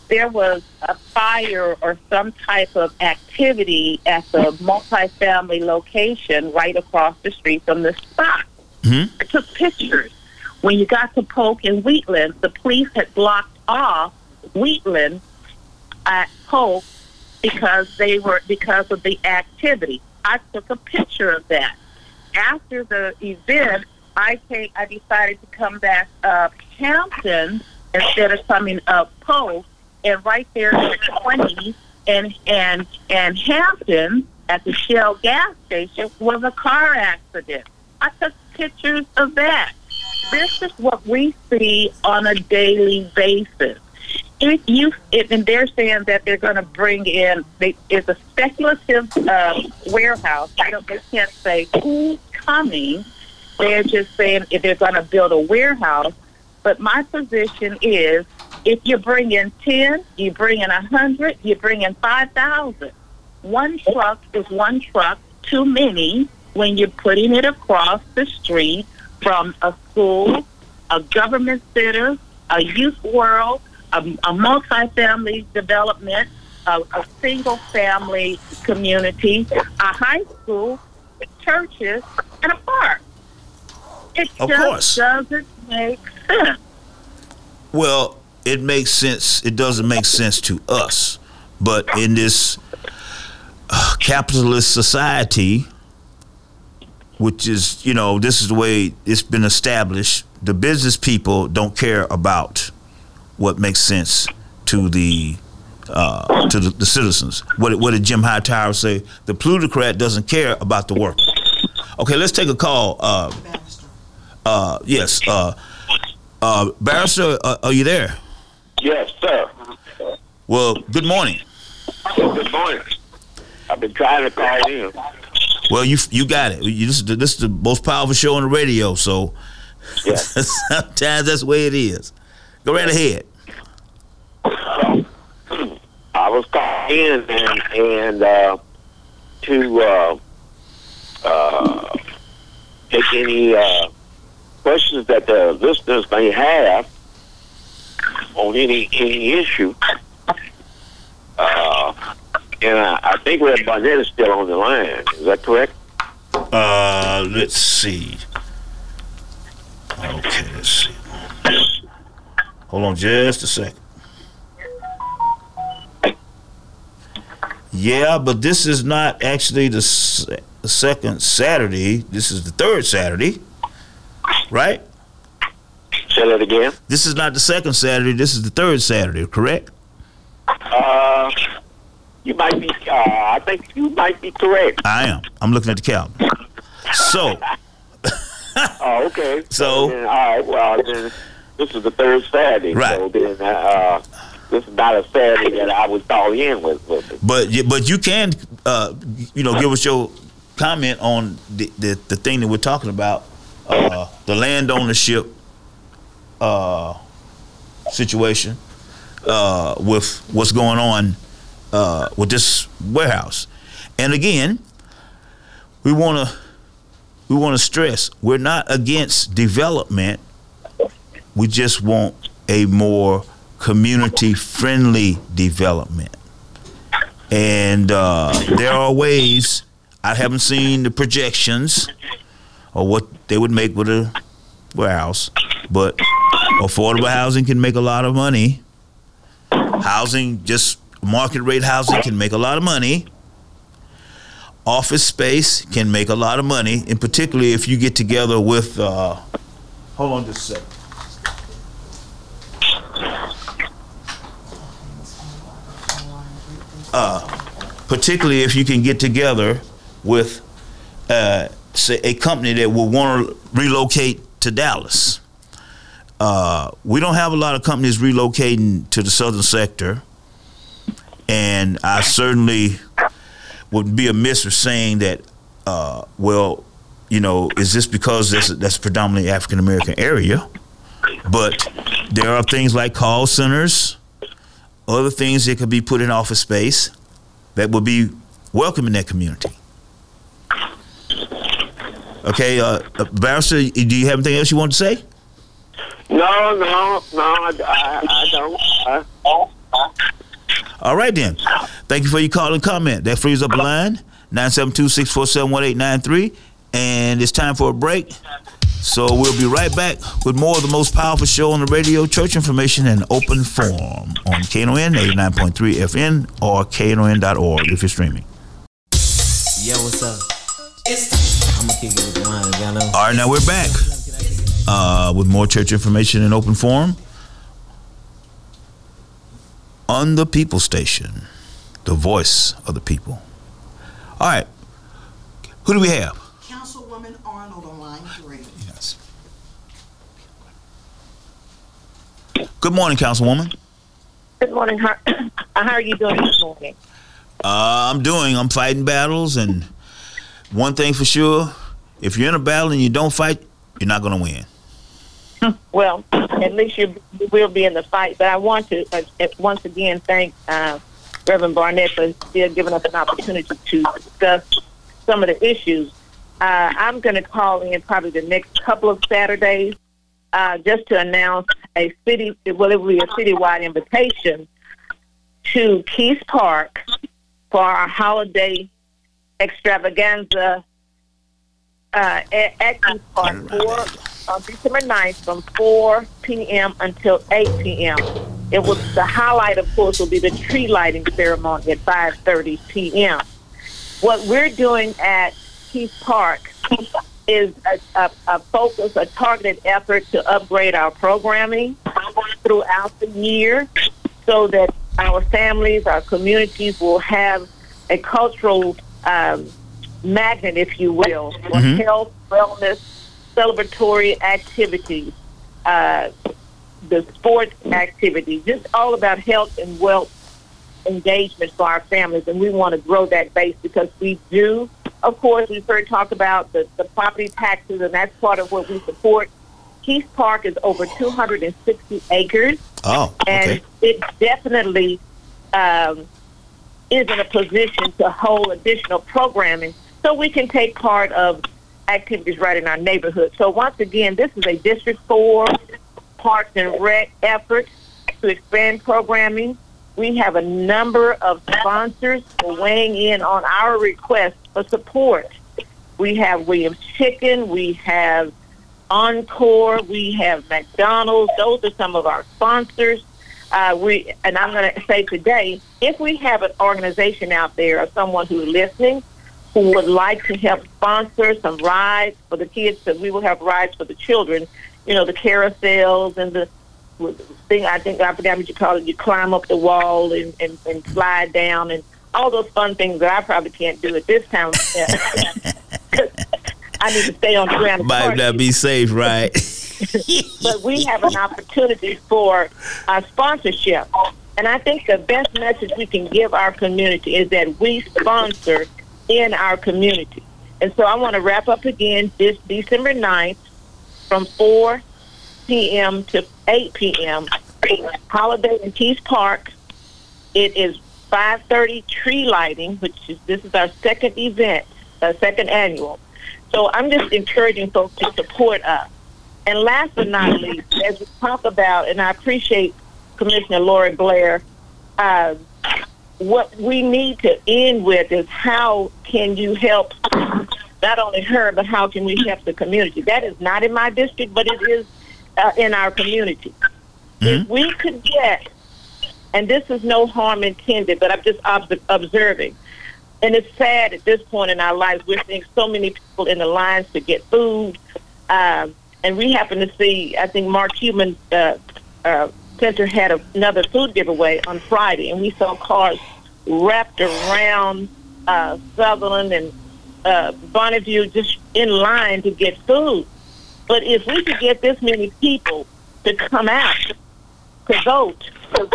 there was a fire or some type of activity at the multifamily location right across the street from the spot. Mhm. I took pictures. When you got to Polk and Wheatland, the police had blocked off Wheatland at Polk because they were because of the activity. I took a picture of that. After the event, I came. I decided to come back up Hampton instead of coming up Polk, and right there at twenty and and and Hampton at the Shell gas station was a car accident. I took pictures of that. This is what we see on a daily basis. If you if, and they're saying that they're going to bring in they, it's a speculative uh, warehouse. I don't they can't say who's coming. They're just saying if they're going to build a warehouse. But my position is if you bring in 10, you bring in 100, you bring in 5,000. One truck is one truck too many when you're putting it across the street from a school, a government center, a youth world, a, a multi-family development, a, a single family community, a high school, churches, and a park. It Of just course. doesn't make sense. Well, it makes sense. It doesn't make sense to us, but in this uh, capitalist society, which is you know this is the way it's been established. The business people don't care about what makes sense to the uh, to the, the citizens. What did- what did Jim Hightower say? The plutocrat doesn't care about the worker. Okay, let's take a call. Uh, uh, yes, uh, uh, Barrister, uh, are you there? Yes, sir. Well, good morning. Good morning. I've been trying to call in. Well, you you got it. You, this, is the, this is the most powerful show on the radio, so Yeah. [LAUGHS] sometimes that's the way it is. Go right ahead. I was calling in and, and uh, to uh, uh, take any uh, questions that the listeners may have on any any issue. Uh, and I, I think Red Barnett is still on the line. Is that correct? Uh, let's see. Okay, let's see. Hold on just a second. Yeah, but this is not actually the s- second Saturday. This is the third Saturday, right? Say that again. This is not the second Saturday. This is the third Saturday, correct? Uh, you might be. Uh, I think you might be correct. I am. I'm looking at the calendar. So, [LAUGHS] Oh, okay. [LAUGHS] So- then, all right. Well, then this is the third Saturday. Right. So then, uh, this is not a Saturday that I would call in with. with but but you can, uh, you know, give us your comment on the the, the thing that we're talking about, uh, the land ownership uh, situation uh, with what's going on uh, with this warehouse. And again, we want to we want to stress we're not against development. We just want a more community friendly development. And uh, there are ways. I haven't seen the projections or what they would make with a warehouse, but affordable housing can make a lot of money. Housing, just market rate housing, can make a lot of money. Office space can make a lot of money, and particularly if you get together with. Uh, hold on just a second. Uh, particularly if you can get together with, uh, say, a company that will want to relocate to Dallas. Uh, we don't have a lot of companies relocating to the southern sector, and I certainly would be amiss for saying that. Uh, well, you know, is this because that's that's predominantly African American area? But there are things like call centers, other things that could be put in office space that would be welcome in that community. Okay, uh, uh, Barrister, do you have anything else you want to say? No, no, no. I, I, I don't. I, All right then. Thank you for your call and comment. That frees up a line 972-647-1893 and it's time for a break. So we'll be right back with more of the most powerful show on the radio, church information and open forum on KNON 89.3 FM or KNON.org if you're streaming. Yo, what's up? I'm gonna kick it with. All right, now we're back uh, with more church information and open forum on the People Station, the voice of the people. All right, who do we have? Councilwoman Arnold on line three. Yes. Good morning, Councilwoman. Good morning. How, [COUGHS] how are you doing this morning? Uh, I'm doing. I'm fighting battles, and one thing for sure: if you're in a battle and you don't fight, you're not going to win. [LAUGHS] Well, at least you will be in the fight. But I want to uh, once again thank uh, Reverend Barnett for still giving us an opportunity to discuss some of the issues. Uh, I'm going to call in probably the next couple of Saturdays uh, just to announce a city, well, it will be a citywide invitation to Kiest Park for our holiday extravaganza uh, at, at Kiest Park for, on December 9th from 4 p.m. until 8 p.m. It was the highlight, of course, will be the tree lighting ceremony at 5:30 p.m. What we're doing at Kiest Park is a, a, a focus, a targeted effort to upgrade our programming throughout the year so that our families, our communities will have a cultural um, magnet, if you will, for Mhm. health, wellness, celebratory activities, uh, the sports activities, just all about health and wealth engagement for our families. And we want to grow that base because we do, of course, we've heard talk about the, the property taxes, and that's part of what we support. Kiest Park is over 260 acres Oh, and it definitely um, is in a position to hold additional programming so we can take part of activities right in our neighborhood. So once again, this is a District 4 Parks and Rec effort to expand programming. We have a number of sponsors weighing in on our request for support. We have Williams Chicken, we have Oncor, we have McDonald's. Those are some of our sponsors. Uh, we and I'm going to say today, if we have an organization out there or someone who's listening who would like to help sponsor some rides for the kids, because we will have rides for the children. You know, the carousels and the thing. I think I forgot what you call it. You climb up the wall and, and, and slide down and all those fun things that I probably can't do at this time. [LAUGHS] I need to stay on the ground. Might not be safe, right? [LAUGHS] [LAUGHS] but we have an opportunity for uh, sponsorship. And I think the best message we can give our community is that we sponsor in our community. And so I want to wrap up again this December 9th from 4 p.m. to 8 p.m. Holiday in Kiest Park. It is 5:30 tree lighting, which is this is our second event, uh, second annual. So I'm just encouraging folks to support us. And last but not least, as we talk about, and I appreciate Commissioner Lori Blair, uh, what we need to end with is how can you help not only her, but how can we help the community? That is not in my district, but it is uh, in our community. If we could get, and this is no harm intended, but I'm just ob- observing, and it's sad at this point in our lives, we're seeing so many people in the lines to get food. Um, and we happen to see, I think Mark Human uh, uh, Center had another food giveaway on Friday, and we saw cars wrapped around uh, Sutherland and uh, Bonnie View just in line to get food. But if we could get this many people to come out to vote,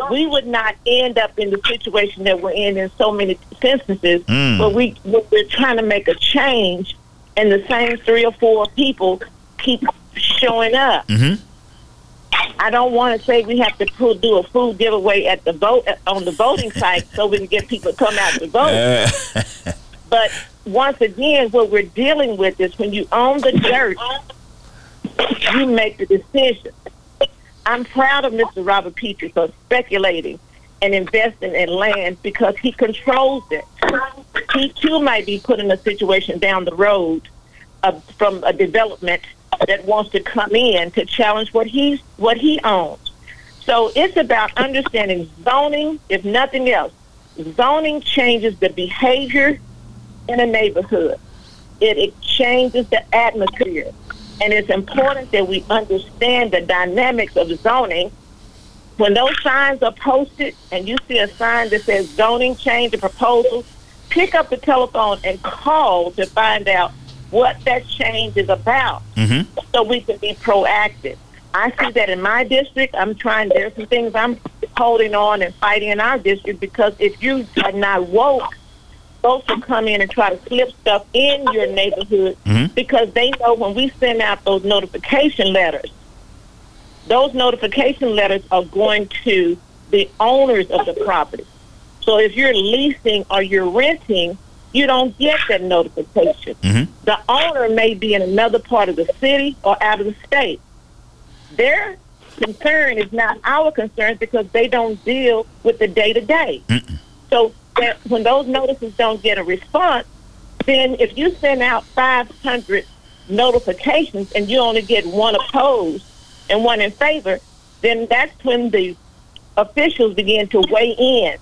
we would not end up in the situation that we're in in so many instances Mm. where we we're trying to make a change, and the same three or four people keep showing up. Mm-hmm. I don't want to say we have to pu- do a food giveaway at the vote on the voting [LAUGHS] site so we can get people to come out to vote. [LAUGHS] But once again, what we're dealing with is when you own the dirt, you make the decision. I'm proud of Mr. Robert Petrie for speculating and investing in land because he controls it. He too might be put in a situation down the road from a development that wants to come in to challenge what he's what he owns. So it's about understanding zoning, if nothing else. Zoning changes the behavior in a neighborhood. It, it changes the atmosphere. And it's important that we understand the dynamics of zoning. When those signs are posted and you see a sign that says zoning change or proposal, pick up the telephone and call to find out what that change is about Mm-hmm. so we can be proactive. I see that in my district. I'm trying, there's some things I'm holding on and fighting in our district because if you are not woke, folks will come in and try to slip stuff in your neighborhood Mhm. because they know when we send out those notification letters, those notification letters are going to the owners of the property. So if you're leasing or you're renting, you don't get that notification. Mm-hmm. The owner may be in another part of the city or out of the state. Their concern is not our concern because they don't deal with the day to day. So that when those notices don't get a response, then if you send out 500 notifications and you only get one opposed and one in favor, then that's when the officials begin to weigh in.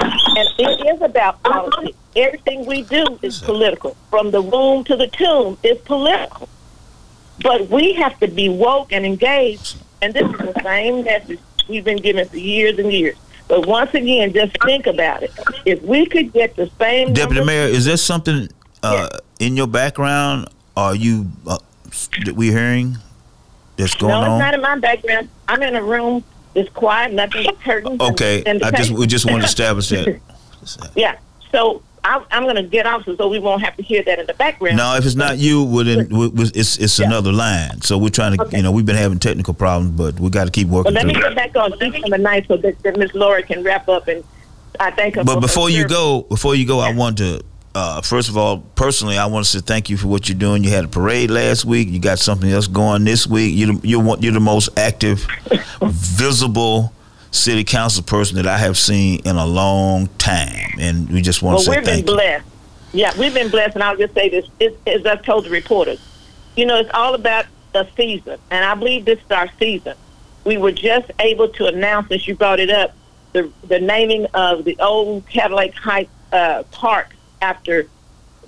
And it is about politics. Everything we do is political. From the womb to the tomb is political. But we have to be woke and engaged. And this is the same message we've been given for years and years. But once again, just think about it. If we could get the same Deputy Mayor, is there something uh, in your background? Are you uh, that we hearing that's going on? no, it's on? not in my background. I'm in a room. It's quiet. Nothing but curtains. Okay, I just we just want to [LAUGHS] establish that. yeah. So I, I'm going to get off so we won't have to hear that in the background. No, if it's not you, well, then we- we- it's it's another line. So we're trying to, you know, we've been having technical problems, but we got to keep Well, working let me get back on December 9th so that, that Miss Laura can wrap up and I thank her. But before you service. go, before you go, I want to. Uh, first of all, personally, I want to say thank you for what you're doing. You had a parade last week. You got something else going this week. You're the, you're you're the most active, [LAUGHS] visible city council person that I have seen in a long time, and we just want Well, to say Well, we've been thank you. blessed. Yeah, we've been blessed, and I'll just say this: it's, as I've told the reporters, you know, it's all about the season, and I believe this is our season. We were just able to announce, as you brought it up, the the naming of the old Cadillac Heights uh, Park after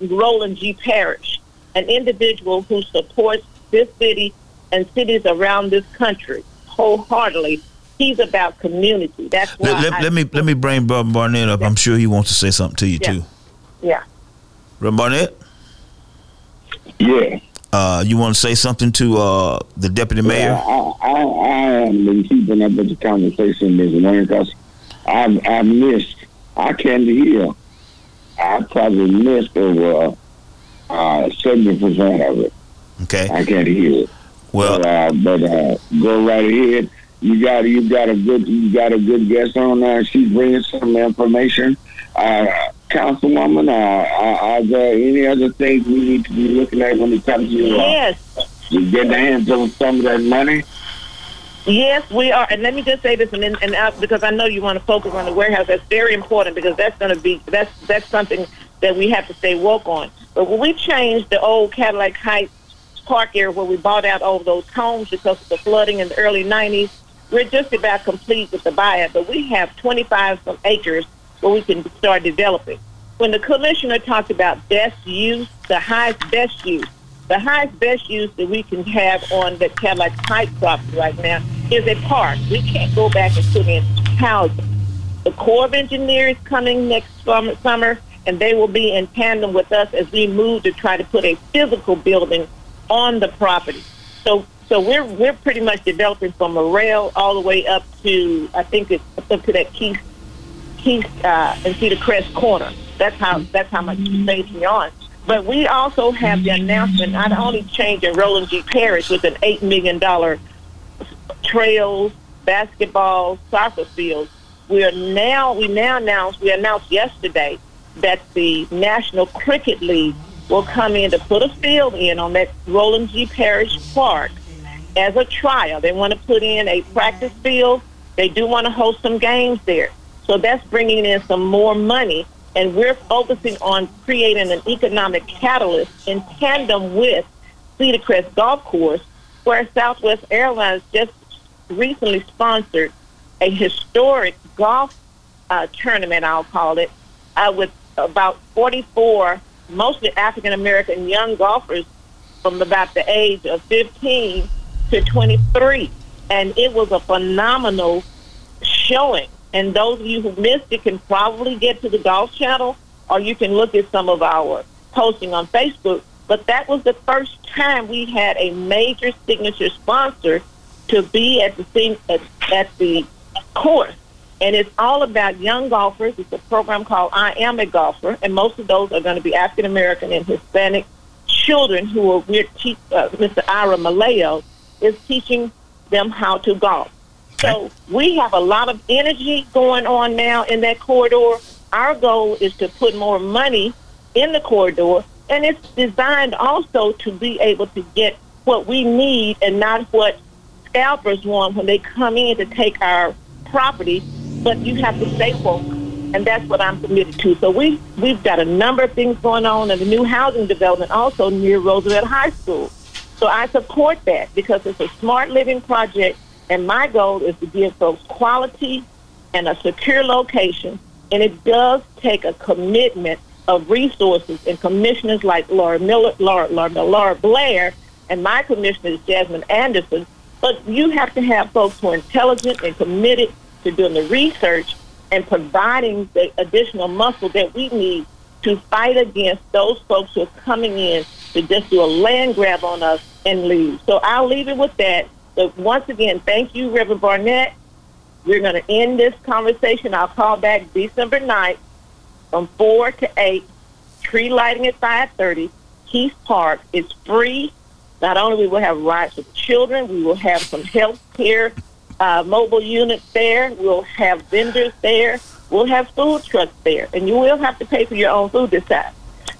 Roland G. Parrish, an individual who supports this city and cities around this country wholeheartedly. He's about community. That's why. Let, let, let me let me bring Bob Barnett up. I'm sure he wants to say something to you Yeah. too. Yeah. Reverend Barnett, Yeah. uh, you want to say something to uh, the deputy mayor? I, I, I haven't been keeping up with the conversation, Ms. Wayne, because I've, I've missed, I can't hear. I probably missed over uh, 70% of it. Okay. I can't hear it. Well, but, uh, but uh, go right ahead. You got you got a good you got a good guest on there. She's bringing some information. Uh, Councilwoman, uh, are, are there any other things we need to be looking at when it comes to uh, Yes. to get the hands on some of that money? Yes, we are. And let me just say this, and, then- and uh, because I know you want to focus on the warehouse, that's very important because that's going to be that's that's something that we have to stay woke on. But when we changed the old Cadillac Heights Park area where we bought out all those homes because of the flooding in the early '90s, we're just about complete with the buyout. But we have 25 some acres where we can start developing. When the commissioner talked about best use, the highest best use, the highest best use that we can have on the Cadillac Heights property right now is a park. We can't go back and put in housing. The Corps of Engineers coming next summer, and they will be in tandem with us as we move to try to put a physical building on the property. So, so we're we're pretty much developing from Morel all the way up to I think it's up to that Kiest Kiest uh, and Cedar Crest corner. That's how that's how much space we're on. But we also have the announcement not only changing Roland G. Parrish with an eight million dollar trails, basketball, soccer fields. We are now we now announced we announced yesterday that the National Cricket League will come in to put a field in on that Roland G. Parrish Park as a trial. They want to put in a practice field. They do want to host some games there. So that's bringing in some more money. And we're focusing on creating an economic catalyst in tandem with Cedar Crest Golf Course, where Southwest Airlines just recently sponsored a historic golf uh, tournament, I'll call it, uh, with about 44 mostly African American young golfers from about the age of 15 to 23. And it was a phenomenal showing. And those of you who missed it can probably get to the Golf Channel or you can look at some of our posting on Facebook. But that was the first time we had a major signature sponsor to be at the at, at the course. And it's all about young golfers. It's a program called I Am a Golfer, and most of those are going to be African American and Hispanic children who are we're uh, Mr. Ira Malayo is teaching them how to golf. So we have a lot of energy going on now in that corridor. Our goal is to put more money in the corridor, and it's designed also to be able to get what we need and not what scalpers want when they come in to take our property. But you have to stay woke, and that's what I'm committed to. So we we've got a number of things going on in the new housing development also near Roosevelt High School. So I support that because it's a smart living project, and my goal is to give folks quality and a secure location. And it does take a commitment of resources and commissioners like Laura Miller, Laura, Laura, Laura Blair, and my commissioner is Jasmine Anderson. But you have to have folks who are intelligent and committed to doing the research and providing the additional muscle that we need to fight against those folks who are coming in to just do a land grab on us and leave. So I'll leave it with that. But once again, thank you, Reverend Barnett. We're going to end this conversation. I'll call back December 9th from 4 to 8. Tree lighting at 5.30. Kiest Park is free. Not only we will have rides for children, we will have some health care uh, mobile units there. We'll have vendors there. We'll have food trucks there. And you will have to pay for your own food this time.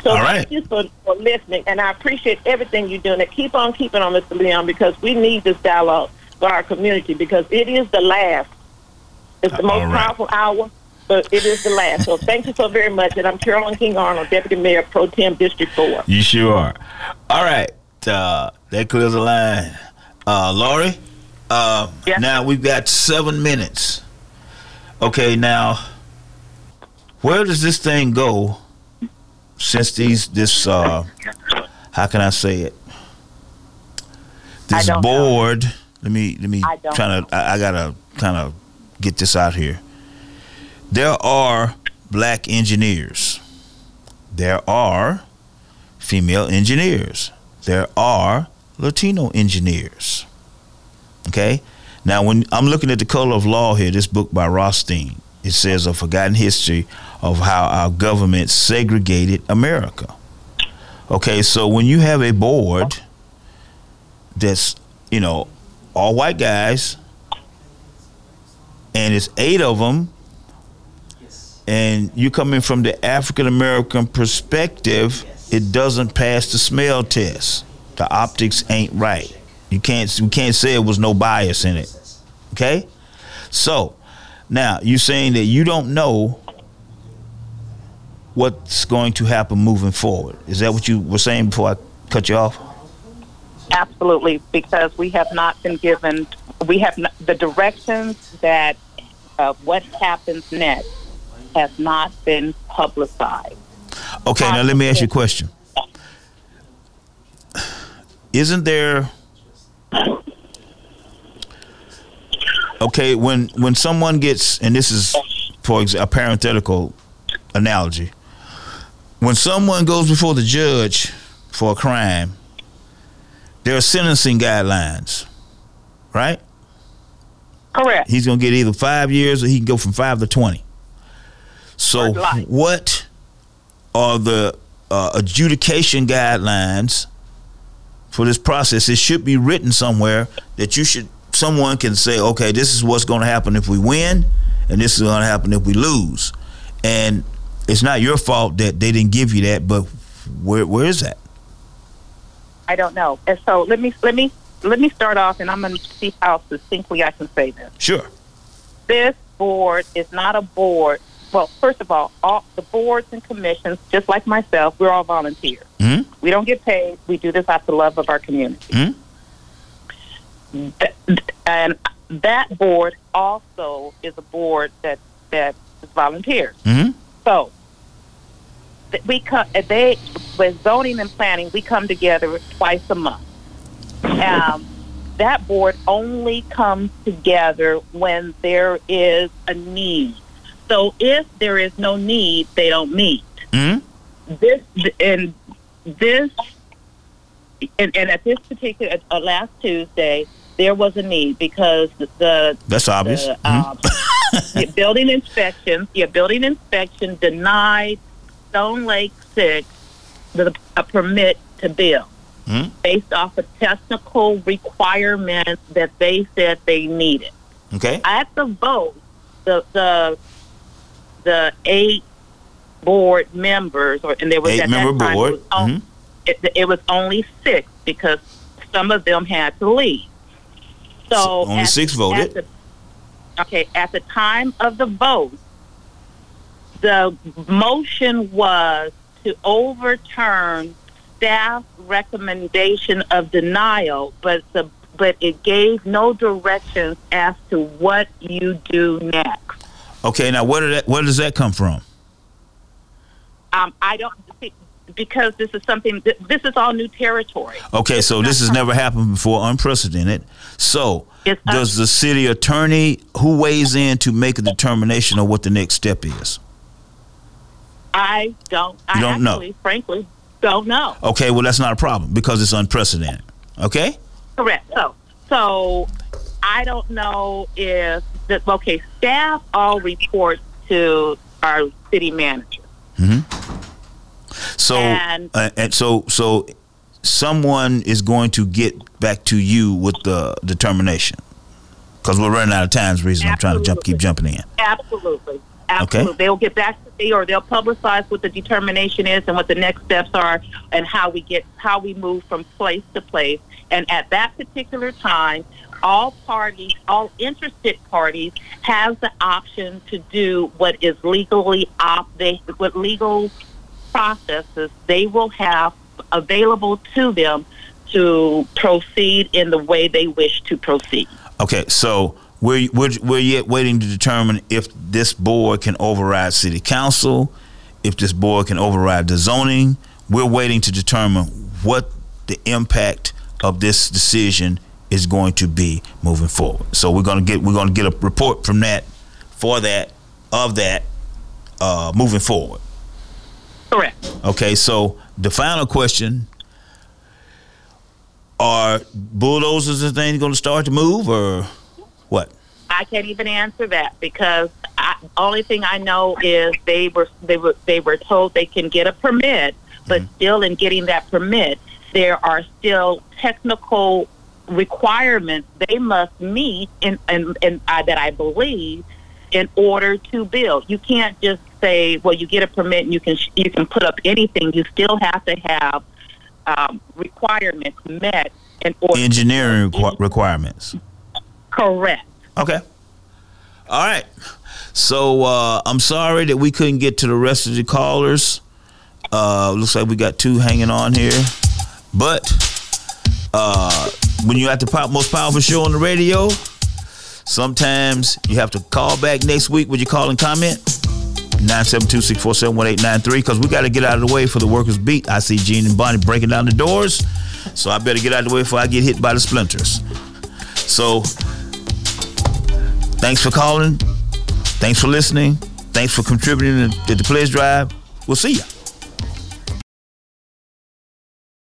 So All thank right. you for, for listening, and I appreciate everything you're doing. And keep on keeping on, Mr. Leon, because we need this dialogue for our community because it is the last. It's the most right. powerful hour, but it is the last. So thank you so very much. And I'm Carolyn King Arnold, Deputy Mayor Pro Tem District 4. You sure are. All right. Uh, that clears the line. Uh, Lori, uh, now we've got seven minutes. Okay, now, where does this thing go since these, this, uh, how can I say it? This don't know. board, let me, let me I don't try to, I, I gotta kind of get this out here. There are black engineers. There are female engineers. There are Latino engineers. Okay? Now, when I'm looking at the color of law here, this book by Rothstein, it says a forgotten history of how our government segregated America. Okay, so when you have a board that's, you know, all white guys, and it's eight of them, and you coming from the African American perspective, it doesn't pass the smell test. The optics ain't right. You can't we can't say it was no bias in it. Okay? So now you're saying that you don't know what's going to happen moving forward. Is that what you were saying before I cut you off? Absolutely, because we have not been given, we have not, the directions that uh, what happens next has not been publicized. Okay, now let me ask you a question. Isn't there Okay, when when someone gets and this is for ex- a parenthetical analogy. When someone goes before the judge for a crime, there are sentencing guidelines, right? Correct. He's gonna get either five years or he can go from five to twenty. So, what are the uh, adjudication guidelines for this process? It should be written somewhere that you should someone can say, okay, this is what's going to happen if we win, and this is going to happen if we lose, and it's not your fault that they didn't give you that, but where where is that? I don't know. And so let me let me let me start off, and I'm going to see how succinctly I can say this. Sure. This board is not a board. Well, first of all, all the boards and commissions, just like myself, we're all volunteers. Hmm? We don't get paid. We do this out of the love of our community. Hmm? Th- And that board also is a board that that is volunteers. Mm-hmm. So th- we come. They with zoning and planning, we come together twice a month. Um, that board only comes together when there is a need. So if there is no need, they don't meet. Mm-hmm. This and this and, and at this particular uh, last Tuesday, there was a need because the That's obvious. the, Mhm. um, your building inspection, your building inspection denied Stone Lake Six the a permit to build Mhm. based off of technical requirements that they said they needed. Okay. At the vote, the the the eight board members, or and there was that time, board. It was, on- it, it was only six because some of them had to leave. So only at- six voted. at the- okay, at the time of the vote, the motion was to overturn staff recommendation of denial, but the but it gave no directions as to what you do next. Okay. Now, where did that? Where does that come from? Um, I don't because this is something. This is all new territory. Okay, so this has never happened before, unprecedented. So, un- does the city attorney who weighs in to make a determination of what the next step is? I don't. I You don't know. frankly, don't know. Okay, well that's not a problem because it's unprecedented. Okay? Correct. So, so I don't know if the okay staff all report to our city manager. Mhm. So And- uh, and so so someone is going to get back to you with the determination. Cuz we're running out of time, is the reason I'm trying to jump keep jumping in. Absolutely. Absolutely. They'll get back to me or they'll publicize what the determination is and what the next steps are and how we get how we move from place to place. And at that particular time, all parties, all interested parties have the option to do what is legally op they what legal processes they will have available to them to proceed in the way they wish to proceed. Okay, so we're, we're, we're yet waiting to determine if this board can override city council, if this board can override the zoning. We're waiting to determine what the impact of this decision is going to be moving forward. So we're gonna get we're gonna get a report from that for that of that uh, moving forward. Correct. Okay, so the final question are bulldozers and things going to start to move or what? I can't even answer that because I, only thing I know is they were they were they were told they can get a permit, but still in getting that permit, there are still technical requirements they must meet in and and uh, that I believe in order to build. You can't just say, well, you get a permit and you can you can put up anything. You still have to have um, requirements met in order. Engineering requ- requirements. Correct. Okay. All right. So uh, I'm sorry that we couldn't get to the rest of the callers. Uh, looks like we got two hanging on here, but uh, when you're at the pop, most powerful show on the radio, sometimes you have to call back next week with your call and comment. 972-647-1893 because we got to get out of the way for the workers beat. I see Gene and Bonnie breaking down the doors, so I better get out of the way before I get hit by the splinters. So thanks for calling. Thanks for listening. Thanks for contributing to the pledge drive. We'll see ya.